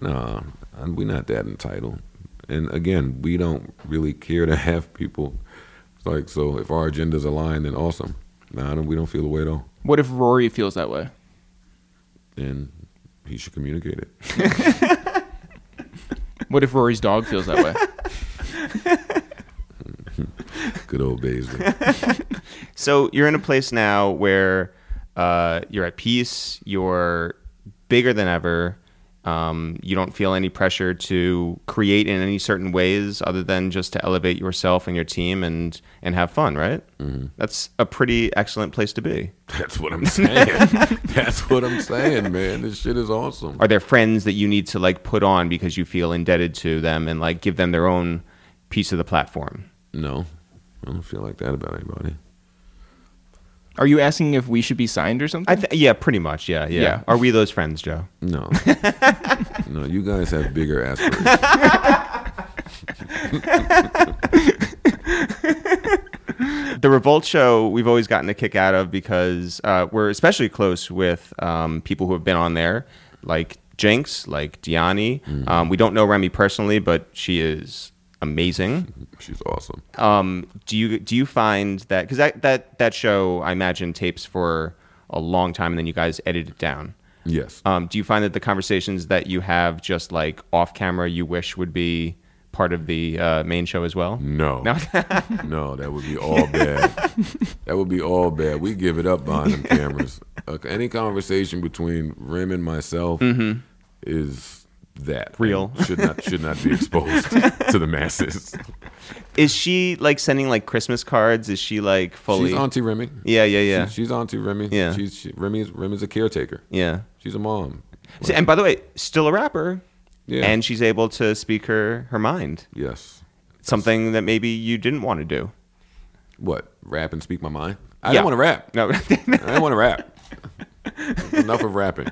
No, we're not that entitled. And again, we don't really care to *laughs* have people like so. If our agendas align, then awesome. No, I don't, we don't feel the way at all. What if Rory feels that way? And he should communicate it. *laughs* What if Rory's dog feels that way? *laughs* Good old Baisley. *laughs* So you're in a place now where uh, you're at peace. You're bigger than ever. Um, you don't feel any pressure to create in any certain ways other than just to elevate yourself and your team and and have fun, right? Mm-hmm. That's a pretty excellent place to be. That's what I'm saying. *laughs* That's what I'm saying, man. This shit is awesome. Are there friends that you need to like put on because you feel indebted to them and like give them their own piece of the platform? No, I don't feel like that about anybody. Are you asking if we should be signed or something? I th- yeah, pretty much. Yeah, yeah, Yeah. Are we those friends, Joe? No, *laughs* no. You guys have bigger aspirations. *laughs* the Revolt show we've always gotten a kick out of because uh, we're especially close with um, people who have been on there, like Jinx, like Diani. Um, we don't know Remy personally, but she is amazing. She's awesome. Um, do you do you find that because that, that that show I imagine tapes for a long time and then you guys edit it down? Yes. Um, do you find that the conversations that you have just like off camera you wish would be part of the uh, main show as well? No. *laughs* No? No, that would be all bad. *laughs* that would be all bad. We give it up behind them cameras. Uh, any conversation between Rim and myself is that Real. *laughs* should not should not be exposed *laughs* to the masses. Is she like sending like Christmas cards? Is she like fully? She's Auntie Remy. Yeah, yeah, yeah. She- she's Auntie Remy. Yeah. She's she, Remy's Remy's a caretaker. yeah. She's a mom. So- and by the way, still a rapper. Yeah. And she's able to speak her her mind. Yes. Something that maybe you didn't want to do. What? Rap and speak my mind? I Yeah. didn't want to rap. No. I didn't want to rap. *laughs* Enough of rapping.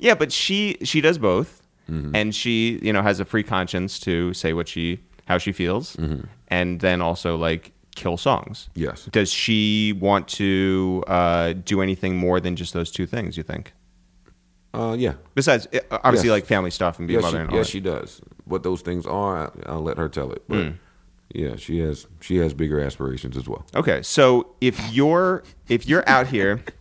Yeah, but she she does both, Mm-hmm. and she you know has a free conscience to say what she how she feels, Mm-hmm. and then also like kill songs. Yes. Does she want to uh, do anything more than just those two things? You think? Uh, yeah. Besides, uh, obviously, Yes. like family stuff and be a Yes, mother she, and all yes, that. she does. What those things are, I, I'll let her tell it. But Mm. yeah, she has she has bigger aspirations as well. Okay, so if you're if you're out here, *laughs*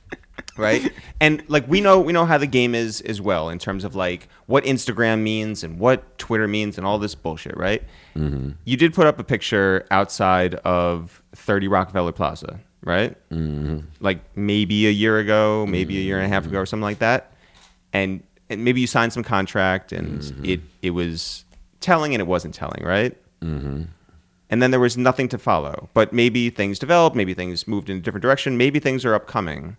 right, *laughs* and like we know we know how the game is as well in terms of like what Instagram means and what Twitter means and all this bullshit, right? Mm-hmm. You did put up a picture outside of 30 Rockefeller Plaza, right? Mm-hmm. Like maybe a year ago, maybe a year and a half ago, or something like that, and and maybe you signed some contract and it it was telling and it wasn't telling, right? and then there was nothing to follow. But maybe things developed, maybe things moved in a different direction, maybe things are upcoming.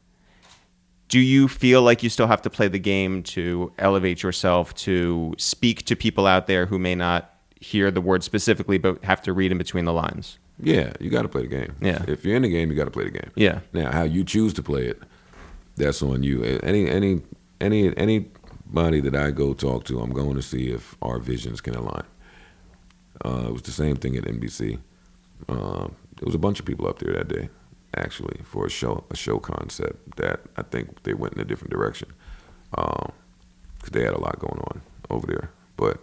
Do you feel like you still have to play the game to elevate yourself, to speak to people out there who may not hear the word specifically, but have to read in between the lines? Yeah, you got to play the game. Yeah. If you're in the game, you got to play the game. Yeah. Now, how you choose to play it, that's on you. Any any any anybody that I go talk to, I'm going to see if our visions can align. Uh, it was the same thing at NBC. Uh, there was a bunch of people up there that day, actually, for a show a show concept that I think they went in a different direction because they had a lot going on over there. But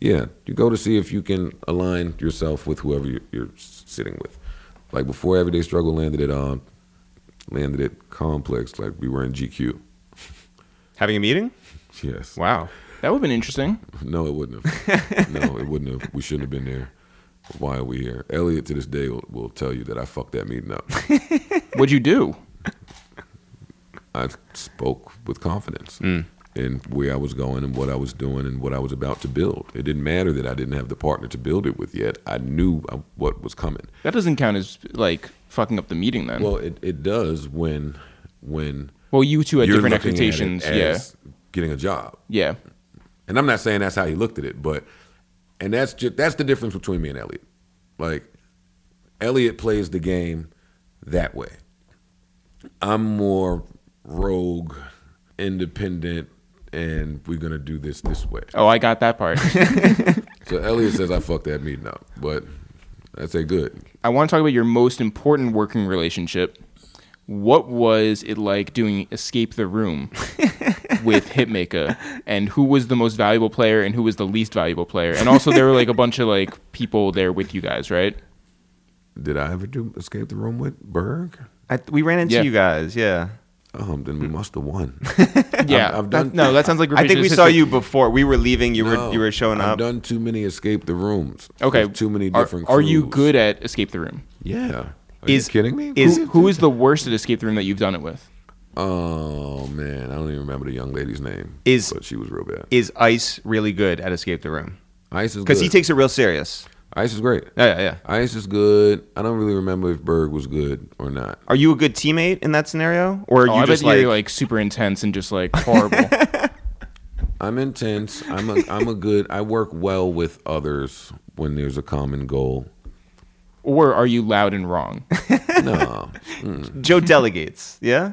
yeah, you go to see if you can align yourself with whoever you're, you're sitting with. Like before, Everyday Struggle landed at uh, landed at Complex. Like we were in GQ. Having a meeting? *laughs* Yes. Wow. that would have been interesting. *laughs* No, it wouldn't have. no, it wouldn't have. We shouldn't have been there. Why are we here? Elliot to this day will, will tell you that I fucked that meeting up. *laughs* What'd you do? I spoke with confidence in where I was going and what I was doing and what I was about to build. It didn't matter that I didn't have the partner to build it with yet. I knew uh, what was coming. That doesn't count as like fucking up the meeting then. Well, it, it does when when Well, you two had different looking at it expectations. Yeah, getting a job. yeah. And I'm not saying that's how he looked at it, but and that's just that's the difference between me and Elliot. Like Elliot plays the game that way. I'm more rogue, independent, and we're gonna do this this way. Oh, I got that part. *laughs* *laughs* So Elliot says I fucked that meeting up, but I say good. I want to talk about your most important working relationship. What was it like doing Escape the Room *laughs* with Hitmaker? And who was the most valuable player and who was the least valuable player? And also, there were like a bunch of like people there with you guys, right? Did I ever do escape the room with Berg? I, we ran into Yeah. you guys, yeah. Um, then we must have won. *laughs* Yeah, I've done- that- no, that sounds like I think we revisionist saw you before. We were leaving. You No, were you were showing up. I've done too many escape the rooms. Okay, With too many different. Are, you good at escape the room? Yeah. Are Is- you kidding me? is- Who, who is the worst at escape the room that you've done it with? Oh man, I don't even remember the young lady's name. Is- but she was real bad. Is Ice really good at escape the room? Ice is Because he takes it real serious. Ice is great. Yeah, yeah, yeah. Ice is good. I don't really remember if Berg was good or not. Are you a good teammate in that scenario, or are Oh, you I just bet like, like super intense and just like horrible. *laughs* I'm intense. I'm a I'm a good. I work well with others when there's a common goal. or are you loud and wrong? *laughs* No, mm. Joe delegates? Yeah.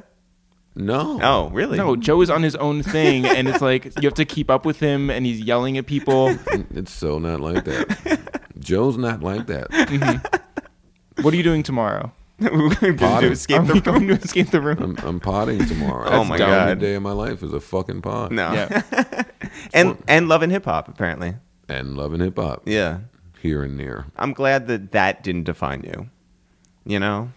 No. Oh, really? No, Joe is on his own thing, and it's like you have to keep up with him, and he's yelling at people. *laughs* It's so not like that. Joe's not like that. Mm-hmm. What are you doing tomorrow? *laughs* We're going to escape Are the we room. going to escape the room? I'm, I'm podding tomorrow. Oh That's my the only God. day of my life is a fucking pot. No. Yeah. *laughs* and and love and hip hop apparently. And loving hip hop Yeah. here and there. I'm glad that that didn't define you. You know.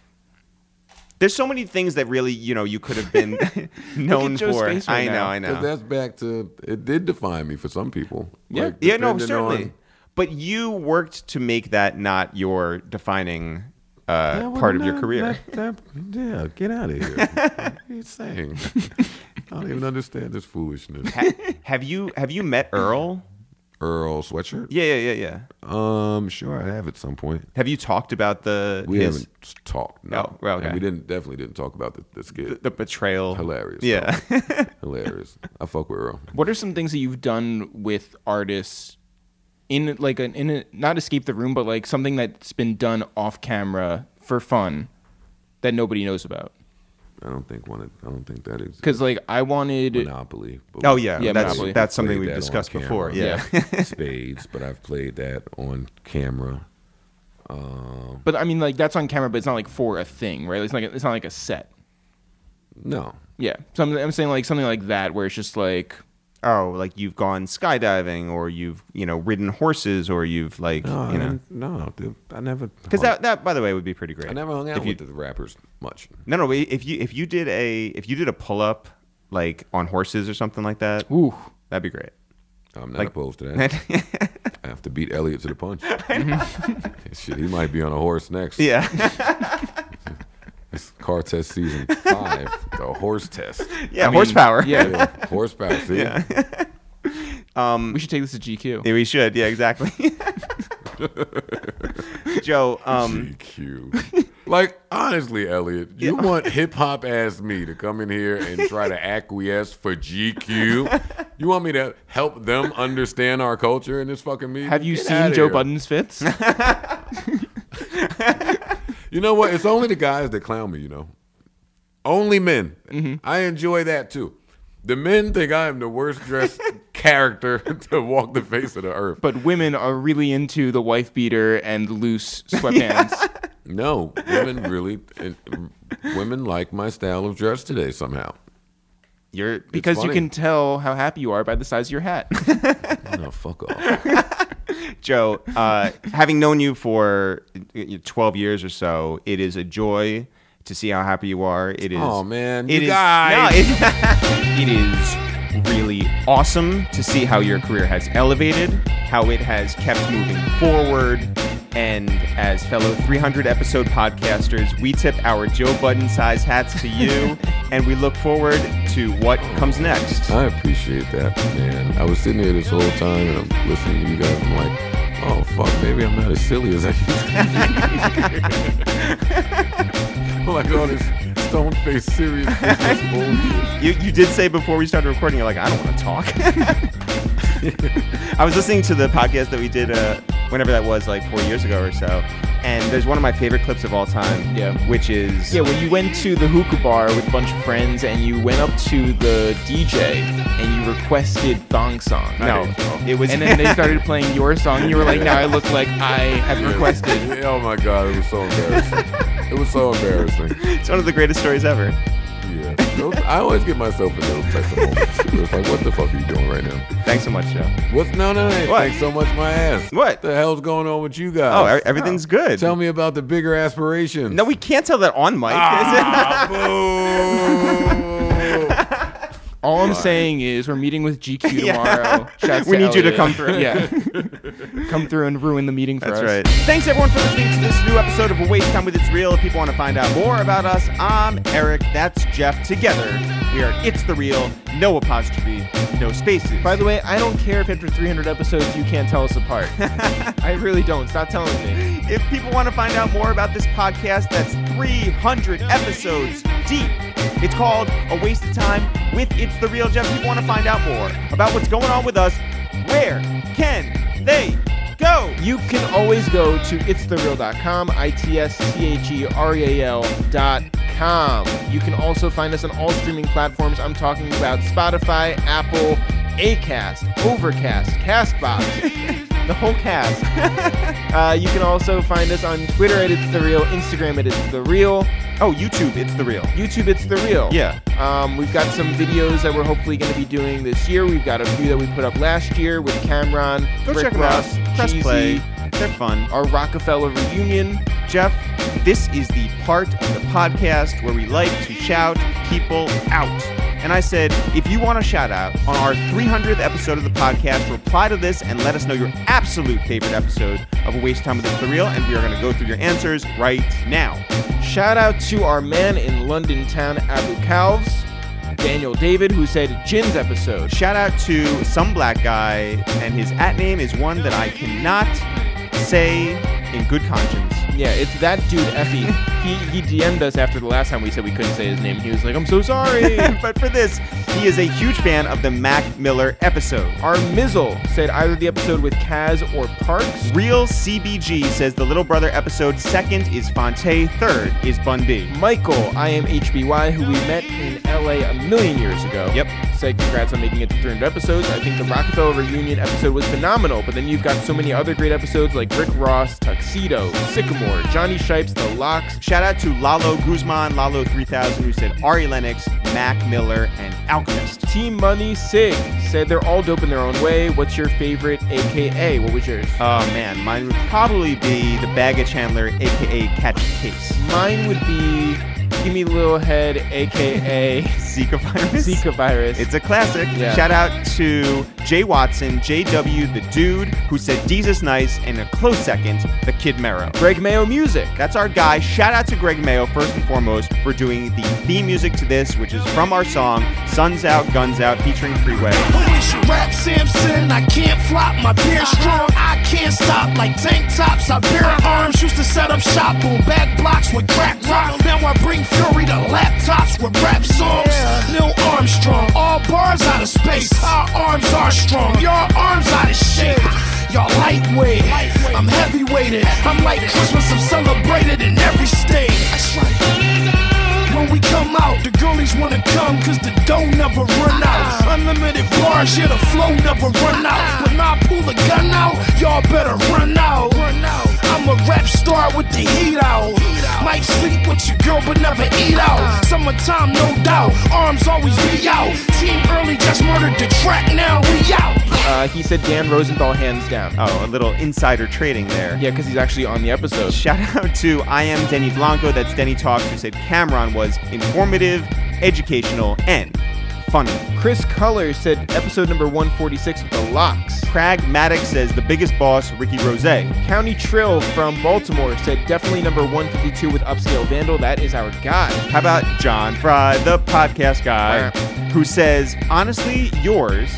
There's so many things that really, you know, you could have been *laughs* *laughs* known Joe's for. face right I know, now. I know. But that's back to it did define me for some people. Yeah. Like, yeah, no, depending certainly. on- But you worked to make that not your defining uh, Yeah, well, part of your career. that- that- yeah, get out of here. *laughs* what are you saying? I don't even understand this foolishness. Ha- have you have you met Earl? Earl sweatshirt? Yeah, yeah, yeah, yeah. Um, sure, I have at some point. Have you talked about the We his, haven't talked. No, Oh, okay. and we didn't definitely didn't talk about the, the skit. the betrayal? Hilarious. Yeah. *laughs* Hilarious. I fuck with Earl. What are some things that you've done with artists in like an in a, not escape the room, but like something that's been done off camera for fun that nobody knows about? I don't think one. I don't think that exists. Because like I wanted Monopoly. but oh yeah, Yeah, that's Monopoly. that's something we've that on discussed camera. before. Yeah. *laughs* spades, but I've played that on camera. Um, But I mean, like that's on camera, but it's not like for a thing, right? It's like it's not like a set. no, Yeah, so I'm, I'm saying like something like that, where it's just like oh, like you've gone skydiving, or you've you know ridden horses, or you've like no, you I know didn't- no. dude, I never. because that that by the way would be pretty great. I never hung out if you, with the rappers much. No, no. If you if you did a if you did a pull up like on horses or something like that, ooh, that'd be great. I'm not Like- opposed to that. I have to beat Elliot to the punch. *laughs* Shit, he might be on a horse next. yeah. *laughs* It's car test season *laughs* five, the horse test. yeah. I mean, horsepower. yeah. Yeah, horsepower. See, Yeah. *laughs* um. we should take this to GQ. Yeah, we should. Yeah. Exactly. *laughs* Joe. Um. GQ. Like honestly, Elliot, you want hip hop ass me to come in here and try to acquiesce for GQ? You want me to help them understand our culture in this fucking meeting? Have you Get seen Joe here. Budden's fits? You know what? It's only the guys that clown me. You know, only men. Mm-hmm. I enjoy that too. The men think I am the worst dressed *laughs* character *laughs* to walk the face of the earth. but women are really into the wife beater and loose *laughs* sweatpants. No, women really, and women like my style of dress today somehow. You're because you can tell how happy you are by the size of your hat. Oh, fuck off. *laughs* Joe, uh, having known you for uh, 12 years or so, it is a joy to see how happy you are. It is. Oh, man, it you is- guys. no, it, *laughs* it is really awesome to see how your career has elevated, how it has kept moving forward. And as fellow 300 episode podcasters, we tip our Joe Budden size hats to you, *laughs* and we look forward to what comes next. I appreciate that, man. I was sitting here this whole time and I'm listening to you guys. I'm like, oh fuck, maybe I'm not as silly as I used to be. *laughs* *laughs* like all this stone faced serious business *laughs* bullshit. You, you did say before we started recording, you're like, I don't want to talk. *laughs* I was listening to the podcast that we did, uh, whenever that was, like four years ago or so, and there's one of my favorite clips of all time. Yeah. Which is yeah, when you went to the hookah bar with a bunch of friends and you went up to the DJ and you requested thong song. no, it was And then they started *laughs* playing your song. And you were like, "Now I look like I have requested." Oh my god, it was so embarrassing. It was so embarrassing. *laughs* it's one of the greatest stories ever. Yeah. Those- I always get myself in those types of moments. It's like, what the fuck are you doing right now? Thanks so much, Joe. What's no, no, no. What? Thanks so much, my ass. What? the hell's going on with you guys? Oh, everything's good. Tell me about the bigger aspirations. No, we can't tell that on mic. Ah, boo. *laughs* All I'm saying is we're meeting with GQ *laughs* tomorrow. Shouts *laughs* We need you to Elliot. come through. Yeah, *laughs* come through and ruin the meeting for us. That's us. right. Thanks everyone for listening to this new episode of A Waste Time with It's Real. If people want to find out more about us, I'm Eric. That's Jeff. Together, we are It's the Real. No apostrophe, no spaces. By the way, I don't care if after 300 episodes you can't tell us apart. I really don't. Stop telling me. If people want to find out more about this podcast that's 300 episodes deep, it's called A Waste of Time with It's the Real Jeff. People want to find out more about what's going on with us. Where can they go? You can always go to itsthereal.com, I-T-S-T-H-E-R-E-A-L dot com. You can also find us on all streaming platforms. I'm talking about Spotify, Apple, Acast, Overcast, Castbox, *laughs* the whole cast. *laughs* uh, you can also find us on Twitter at It's The Real, Instagram at It's The Real, Oh, YouTube, It's the Real. YouTube It's The Real. Yeah. Um, we've got some videos that we're hopefully going to be doing this year. We've got a few that we put up last year with Cam'ron, Go Rick check them Ross, out. Press Cheesy, play. They're fun. our Rockefeller reunion. Jeff, this is the part of the podcast where we like to shout people out. And I said, if you want a shout out on our 300th episode of the podcast, reply to this and let us know your absolute favorite episode of A Waste Time with the Real, and we are going to go through your answers right now. Shout out to our man in London town, Abu Calves, Daniel David, who said Jin's episode. Shout out to some black guy, and his at name is one that I cannot say in good conscience. Yeah, it's that dude Effie. he he DM'd us after the last time we said we couldn't say his name. He was like, "I'm so sorry." *laughs* but for this, he is a huge fan of the Mac Miller episode. our Mizzle said either the episode with Kaz or Parks. Real CBG says the Little Brother episode second is Phonte, third is Bun B. Michael, I am HBY, who we met in LA a million years ago. Yep. Said congrats on making it to 300 episodes. I think the Rockefeller reunion episode was phenomenal, but then you've got so many other great episodes like Rick Ross, Tuxedo, Sickamore, Jonny Shipes, The LOX. Shout out to Lalo Guzman, Lalo 3000, who said Ari Lennox, Mac Miller, and Alchemist. Team Money Sig said they're all dope in their own way. What's your favorite AKA? What was yours? Oh man, mine would probably be the Baggage Handler, aka Catch Case. Mine would be Gimme Little Head, aka Zika virus. Zika virus. It's a classic. Yeah. Shout out to Jay Watson, JW, the dude, who said Jesus Nice, and a close second, the Kid Mero. Greg Mayo Music. That's our guy. Shout out to Greg Mayo, first and foremost, for doing the theme music to this, which is from our song Suns Out, Guns Out, featuring Freeway. Who is your rap Samson? I can't flop, my beer strong. I can't stop like tank tops. I bear arms, used to set up shop on back blocks with crack rock. Now I bring fury to laptops with rap songs. Neil Armstrong, all bars out of space. Our arms are strong, your arms out of shape. Y'all lightweight, I'm heavyweighted. I'm like Christmas, I'm celebrated in every state. That's right. When we come out, the girlies wanna come cause the dough never run out. Uh-uh. Unlimited bars, yeah, the flow never run out. Uh-uh. When I pull the gun out, y'all better run out. I'm a rap star with the heat out. Might sleep with your girl, but never eat out. Summertime, no doubt. Arms always be out. Team early just murdered the track, now we out. Uh, he said Dan Rosenthal hands down. Oh, a little insider trading there. Yeah, because he's actually on the episode. Shout out to I am Denny Blanco, that's Denny Talks, who said Cam'ron was informative, educational, and funny. Chris Culler said episode number 146 with the LOX. Pragmatic says the biggest boss, Ricky Rose. County Trill from Baltimore said definitely number 152 with Upscale Vandal. That is our guy. How about John Fry, the podcast guy, who says, honestly, yours,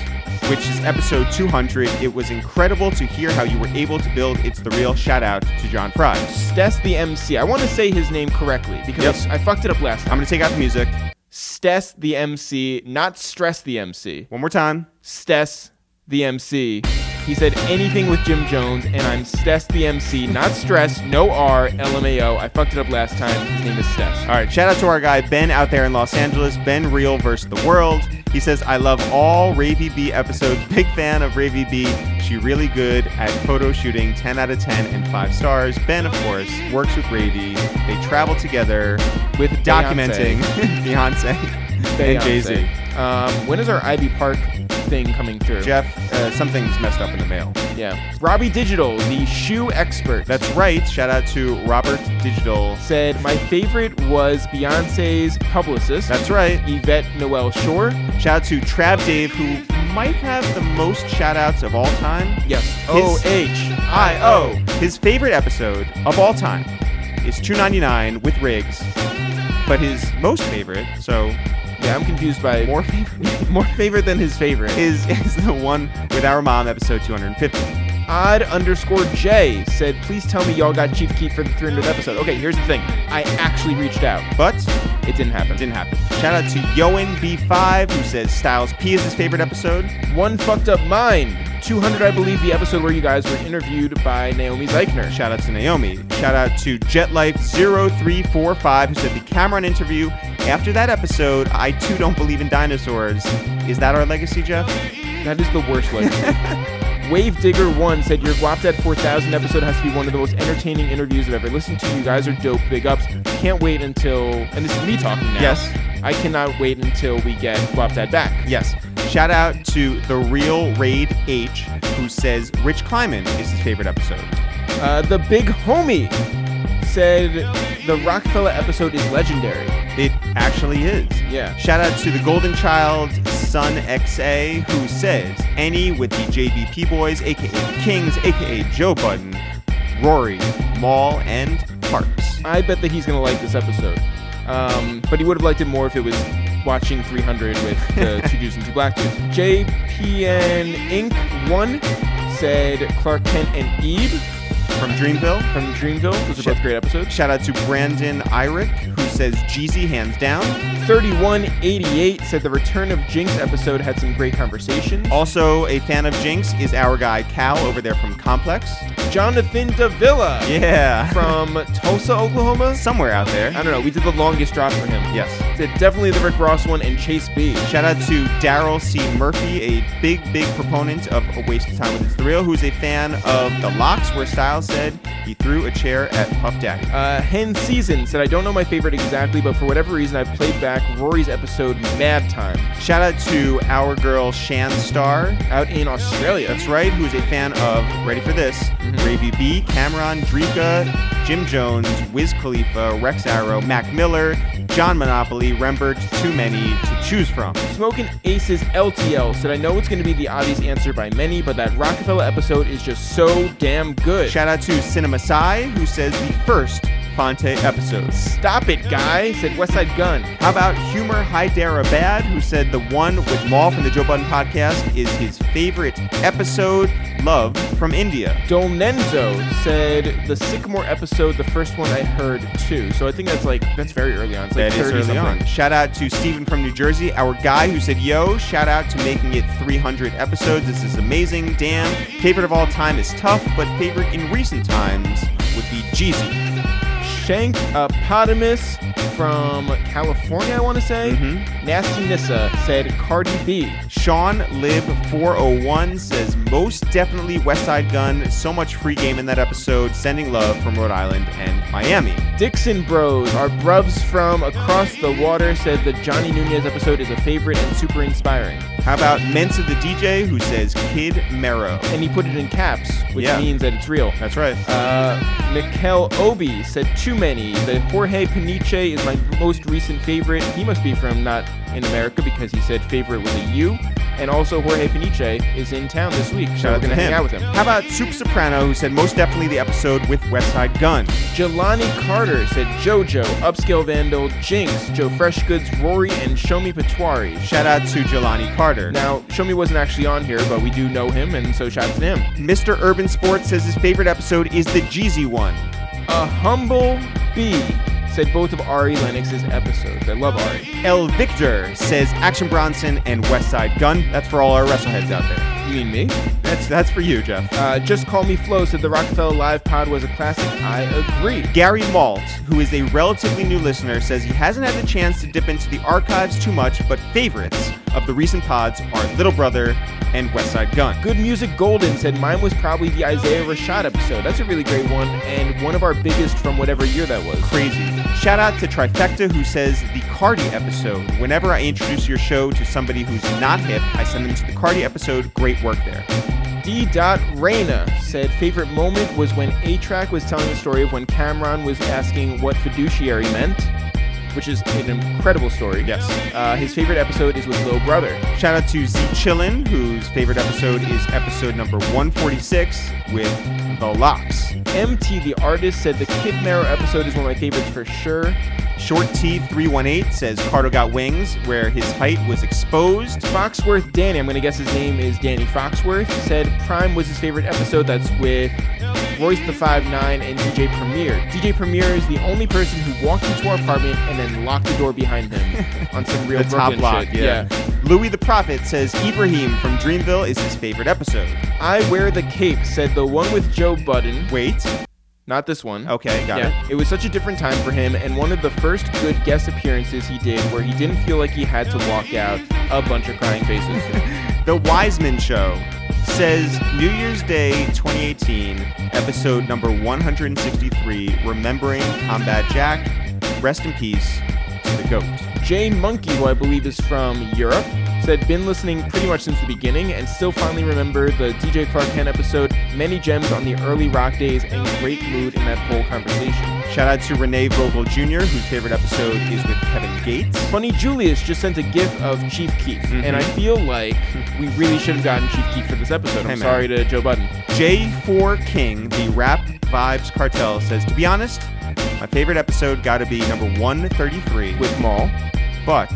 which is episode 200, it was incredible to hear how you were able to build It's the Real. Shout out to John Fry. Stess the MC. I want to say his name correctly because Yep. I, fucked it up last time. I'm going to take out the music. Stess the MC, not Stress the MC. One more time. Stess the MC. He said anything with Jim Jones, and I'm Stess the MC, not Stress, no R, LMAO. I fucked it up last time. His name is Stess. All right, shout out to our guy Ben out there in Los Angeles, Ben Real versus the World. He says, I love all Ravy B episodes. Big fan of Ravy B. She really good at photo shooting, 10 out of 10 and 5 stars. Ben, of course, works with Ravy. They travel together With documenting *laughs* Beyonce, and Beyonce. Jay-Z. Um, when is our Ivy Park thing coming through. Jeff, uh, something's messed up in the mail. Yeah. Robbie Digital, the shoe expert. That's right. Shout out to Robert Digital. said my favorite was Beyonce's publicist. That's right. Yvette Noel Schure. Shout out to Trav Dave, who might have the most shout outs of all time. Yes. O H I O. His favorite episode of all time is 299 with Riggs, but his most favorite, so Yeah, I'm confused by more favorite, *laughs* more favorite than his favorite. is *laughs* is the one with our mom, episode 250. Odd underscore J said, please tell me y'all got Chief Keef for the 300th episode. Okay, here's the thing. I actually reached out. But It didn't happen. didn't happen. Shout out to Yoan B5, who says Styles P is his favorite episode. One fucked up mind. 200, I believe, the episode where you guys were interviewed by Naomi Zeichner. Shout out to Naomi. Shout out to JetLife0345, who said the Cam'ron interview. After that episode, I too don't believe in dinosaurs. Is that our legacy, Jeff? That is the worst legacy. *laughs* Wave Digger 1 said your Guapdad 4000 episode has to be one of the most entertaining interviews I've ever listened to. You guys are dope. Big ups. Can't wait until, and this is me talking now. Yes. I cannot wait until we get Guapdad back. Yes. Shout out to the real Raid H, who says Rich Kleiman is his favorite episode. Uh, the big homie said the Rockefeller episode is legendary. It actually is. Yeah. Shout out to the Golden Child, Sun XA, who says any with the JBP boys, aka Kings, aka Joe Budden, Rory, Mal, and Parks. I bet that he's gonna like this episode. Um, but he would have liked it more if it was watching 300 with the *laughs* two dudes and two black dudes. JPN Inc. One said Clark Kent and Eve From Dreamville, from Dreamville. Those are both great episodes. shout out to Brandon Irick, who says Jeezy hands down. 3188 said the Return of Jinx episode had some great conversations. Also, a fan of Jinx is our guy Cal over there from Complex. Jonathan Davila Yeah. from Tulsa, Oklahoma. Somewhere out there. I don't know. We did the longest drop for him. Yes. Definitely the Rick Ross one and Chase B. Shout out to Daryl C. Murphy, a big, big proponent of A Waste of Time with It's the Real, who's a fan of The LOX, where Styles said he threw a chair at Puff Daddy. Uh, Hen Season said, I don't know my favorite exactly, but for whatever reason, I've played back Rory's episode Mad Time Shout out to our girl Shan Star, out in Australia. that's right, who's a fan of, ready for this, Gravy B, Cam'ron, Drika, Jim Jones, Wiz Khalifa, Rex Arrow, Mac Miller, John Monopoly, Rembert, too many to choose from. Smoking Aces LTL said, I know it's going to be the obvious answer by many, but that Rockefeller episode is just so damn good. Shout out to Cinema Sai, who says the first Phonte episode. Stop it, guy, said Westside Gun. How about Humor Hyderabad, who said the one with Mal from the Joe Budden podcast is his favorite episode, Love from India. Dolnenzo said the Sickamore episode, the first one I heard too. So I think that's like, that's very early on. It's like That is 30 early something. on. Shout out to Stephen from New Jersey, our guy who said, Yo, shout out to making it 300 episodes. This is amazing. Damn. Favorite of all time is tough, but favorite in recent times would be Jeezy. Shank Apotamus from California, I want to say. Mhm. Nasty Nissa said Cardi B. Sean Lib 401 says most definitely West Side Gun. So much free game in that episode. Sending love from Rhode Island and Miami. Dixon Bros, our brubs from across the water, said the Johnny Nunez episode is a favorite and super inspiring. How about Mensa the DJ who says Kid Mero? And he put it in caps, which Yeah. means that it's real. That's right. Uh, Mikel Obi said too many. The Jorge Peniche is my most recent favorite. He must be from not in America because he said favorite with a U. And also Jorge Peniche is in town this week, so Shout we're out to gonna hang him. out with him. How about Soup Soprano who said most definitely the episode with West Side Gun? Jelani Carter said JoJo, Upscale Vandal, Jinx, Joe Freshgoods, Rory, and Shomi Patwari. Shout out to Jelani Carter. Now, Shomi wasn't actually on here, but we do know him, and so shout out to him. Mr. Urban Sports says his favorite episode is the Jeezy one. A humble B said both of Ari Lennox's episodes. I love Ari. El Victor says Action Bronson and West Side Gun. That's for all our wrestleheads out there. You mean me? That's that's for you, Jeff. Uh, Just Call Me Flo said the Rockefeller Live Pod was a classic. I agree. Gary Malt, who is a relatively new listener, says he hasn't had the chance to dip into the archives too much, but favorites of the recent pods are Little Brother and West Side Gun. Good Music Golden said mine was probably the Isaiah Rashad episode. That's a really great one, and one of our biggest from whatever year that was. Crazy. Shout out to Trifecta who says the Cardi episode. Whenever I introduce your show to somebody who's not hip, I send them to the Cardi episode. Great work there. D. Reina said favorite moment was when A-Trak was telling the story of when Cam'ron was asking what fiduciary meant, which is an incredible story. Yes. Uh, his favorite episode is with Lil Brother. Shout out to Z Chillin, whose favorite episode is episode number 146 with The LOX. MT the artist said the Kid Mero episode is one of my favorites for sure. Short T318 says Cardo got wings, where his height was exposed. Foxworth Danny, I'm going to guess his name is Danny Foxworth, said Prime was his favorite episode. That's with Royce the Five Nine and DJ Premier. DJ Premier is the only person who walked into our apartment and then locked the door behind him on some real *laughs* the top Brooklyn block, shit. yeah. Louis the Prophet says Ibrahim from Dreamville is his favorite episode. I Wear the Cape said the one with Joe Budden, Wait, not this one. okay, got yeah, it was such a different time for him, and one of the first good guest appearances he did where he didn't feel like he had to walk out a bunch of crying faces. *laughs* The Wiseman Show says New Year's Day 2018, episode number 163, Remembering Combat Jack. Rest in peace to the GOAT. Jay Monkey, who I believe is from Europe, said been listening pretty much since the beginning and still finally remember the DJ Clark Kent episode. Many gems on the early rock days and great mood in that whole conversation. Shout out to Renee Vogel Jr., whose favorite episode is with Kevin Gates. Funny Julius just sent a gif of Chief Keef, Mm-hmm. and I feel like we really should have gotten Chief Keef for this episode. I'm Hey, sorry to Joe Budden. J4 King, the Rap Vibes Cartel, says, To be honest, my favorite episode got to be number 133 With Mal. but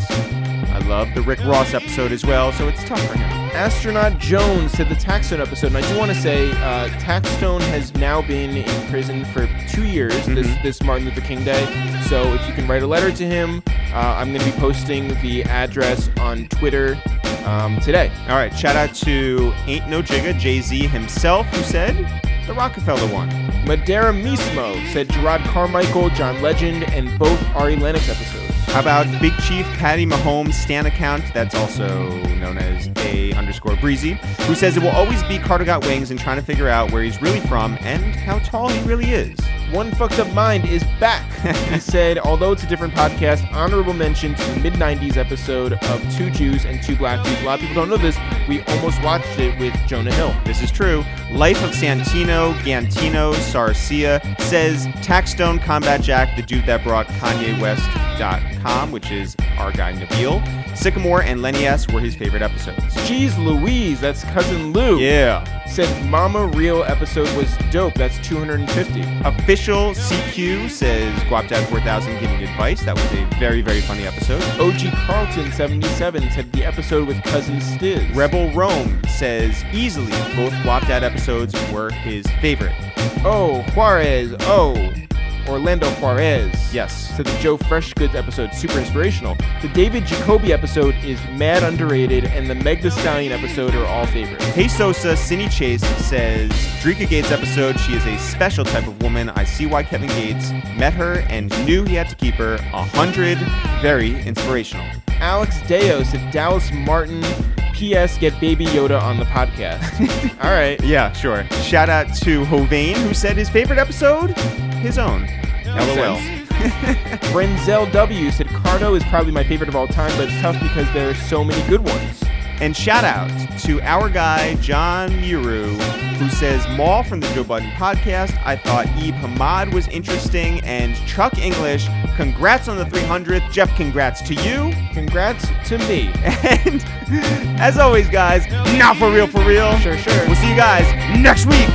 I love the Rick Ross episode as well, so it's tough for him. Astronaut Jones said the Taxstone episode, and I do want to say uh, Taxstone has now been in prison for two years this this Martin Luther King Day. So if you can write a letter to him, uh, I'm going to be posting the address on Twitter um, today. All right, shout out to Ain't No Jigga, Jay Z himself, who said the Rockefeller one. Madera Mismo said Jerrod Carmichael, John Legend, and both Ari Lennox episodes. How about Big Chief Patty Mahomes Stan account, that's also known as A underscore Breezy, who says it will always be Carter Got Wings and trying to figure out where he's really from and how tall he really is. One Fucked Up Mind is back. *laughs* he said, although it's a different podcast, honorable mention to the mid 90s episode of Two Jews and Two Black Jews. A lot of people don't know this. We almost watched it with Jonah Hill. This is true. Life of Santino, Gantino, Sarcia says Taxstone Combat Jack, the dude that brought Kanye West.com, which is our guy Nabil. Sickamore and Lenny S were his favorite episodes. Jeez Louise, that's cousin Lou. Yeah. Said Mama Real episode was dope. That's 250. Official CQ says Guapdad 4000 giving advice. That was a very, very funny episode. OG Carlton 77 said the episode with cousin Stizz. Rebel Rome says easily both Guapdad episodes were his favorite. Oh, Juarez. Oh, Orlando Juarez. Yes. So the Joe Freshgoods episode, super inspirational. The David Jacoby episode is mad underrated, and the Meg The Stallion episode are all favorites. Hey Sosa, Cindy Chase says Dreka Gates episode, she is a special type of woman. I see why Kevin Gates met her and knew he had to keep her. A hundred, very inspirational. Alex Deo said Dallas Martin. P.S. Get Baby Yoda on the podcast. *laughs* all right. Yeah, sure. Shout out to Hovain, who said his favorite episode, his own. LOL. Brenzel *laughs* W said Cardo is probably my favorite of all time, but it's tough because there are so many good ones. And shout out to our guy, John Muru, who says, Mal from the Joe Budden podcast. I thought Ebe Hamad was interesting. And Chuck English, congrats on the 300th. Jeff, congrats to you. Congrats to me. And *laughs* as always, guys, not for real, for real. Sure, sure. We'll see you guys next week.